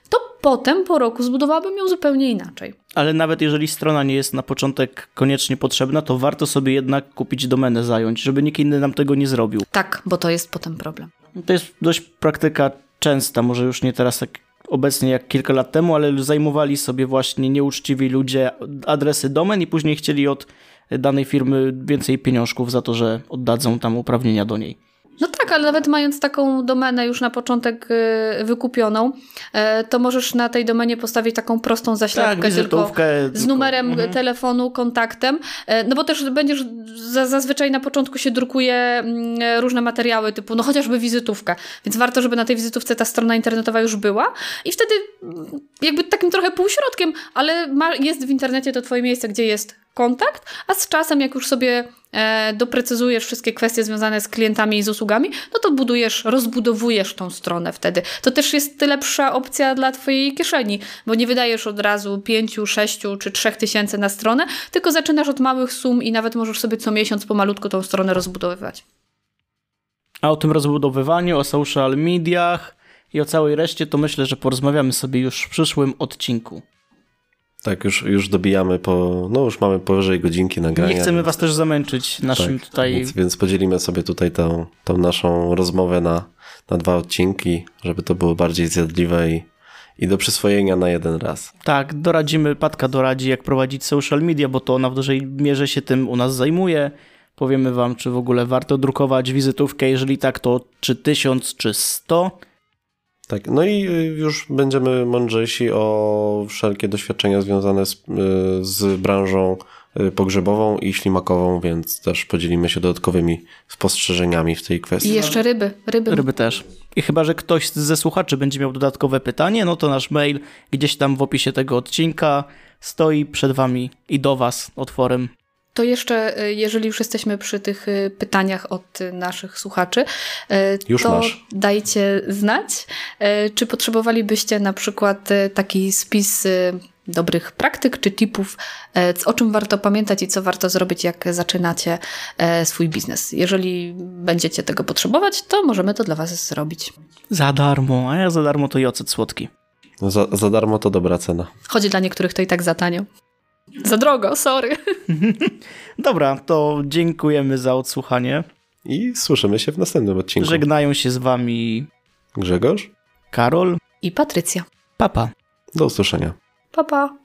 to potem po roku zbudowałabym ją zupełnie inaczej. Ale nawet jeżeli strona nie jest na początek koniecznie potrzebna, to warto sobie jednak kupić domenę zająć, żeby nikt inny nam tego nie zrobił. Tak, bo to jest potem problem. To jest dość praktyka częsta, może już nie teraz tak obecnie jak kilka lat temu, ale zajmowali sobie właśnie nieuczciwi ludzie adresy domen i później chcieli od danej firmy więcej pieniążków za to, że oddadzą tam uprawnienia do niej. No tak, ale nawet mając taką domenę już na początek y, wykupioną, e, to możesz na tej domenie postawić taką prostą zaślepkę Tak, tylko wizytówkę. z tylko- numerem Mhm. telefonu, kontaktem, e, no bo też będziesz, za, zazwyczaj na początku się drukuje mm, różne materiały typu, no chociażby wizytówka, więc warto, żeby na tej wizytówce ta strona internetowa już była i wtedy mm, jakby takim trochę półśrodkiem, ale ma, jest w internecie to twoje miejsce, gdzie jest kontakt, a z czasem jak już sobie e, doprecyzujesz wszystkie kwestie związane z klientami i z usługami, no to budujesz, rozbudowujesz tą stronę wtedy. To też jest lepsza opcja dla twojej kieszeni, bo nie wydajesz od razu 5, 6 czy 3 tysięcy na stronę, tylko zaczynasz od małych sum i nawet możesz sobie co miesiąc pomalutku tą stronę rozbudowywać. A o tym rozbudowywaniu, o social mediach i o całej reszcie, to myślę, że porozmawiamy sobie już w przyszłym odcinku. Tak, już, już dobijamy po. No już mamy powyżej godzinki nagrania. Nie chcemy was też zamęczyć naszym tak, tutaj... Więc, więc podzielimy sobie tutaj tą, tą naszą rozmowę na, na dwa odcinki, żeby to było bardziej zjadliwe i, i do przyswojenia na jeden raz. Tak, doradzimy, Patka doradzi, jak prowadzić social media, bo to ona w dużej mierze się tym u nas zajmuje. Powiemy wam, czy w ogóle warto drukować wizytówkę, jeżeli tak, to czy tysiąc, czy sto. Tak, no i y, już będziemy mądrzejsi o wszelkie doświadczenia związane z, y, z branżą y, pogrzebową i ślimakową, więc też podzielimy się dodatkowymi spostrzeżeniami w tej kwestii. I jeszcze ryby. Ryby. Ryby też. I chyba, że ktoś ze słuchaczy będzie miał dodatkowe pytanie, no to nasz mail gdzieś tam w opisie tego odcinka stoi przed wami i do was otworem. To jeszcze, y, jeżeli już jesteśmy przy tych y, pytaniach od y, naszych słuchaczy, Już to masz. dajcie znać, czy potrzebowalibyście na przykład taki spis dobrych praktyk czy tipów, o czym warto pamiętać i co warto zrobić, jak zaczynacie swój biznes. Jeżeli będziecie tego potrzebować, to możemy to dla Was zrobić. Za darmo, a ja za darmo to i ocet słodki. No Za, za darmo to dobra cena. Choć dla niektórych to i tak za tanio. Za drogo, sorry. Dobra, to dziękujemy za odsłuchanie. I słyszymy się w następnym odcinku. Żegnają się z wami Grzegorz, Karol, I Patrycja. Papa. do usłyszenia. Pa, pa.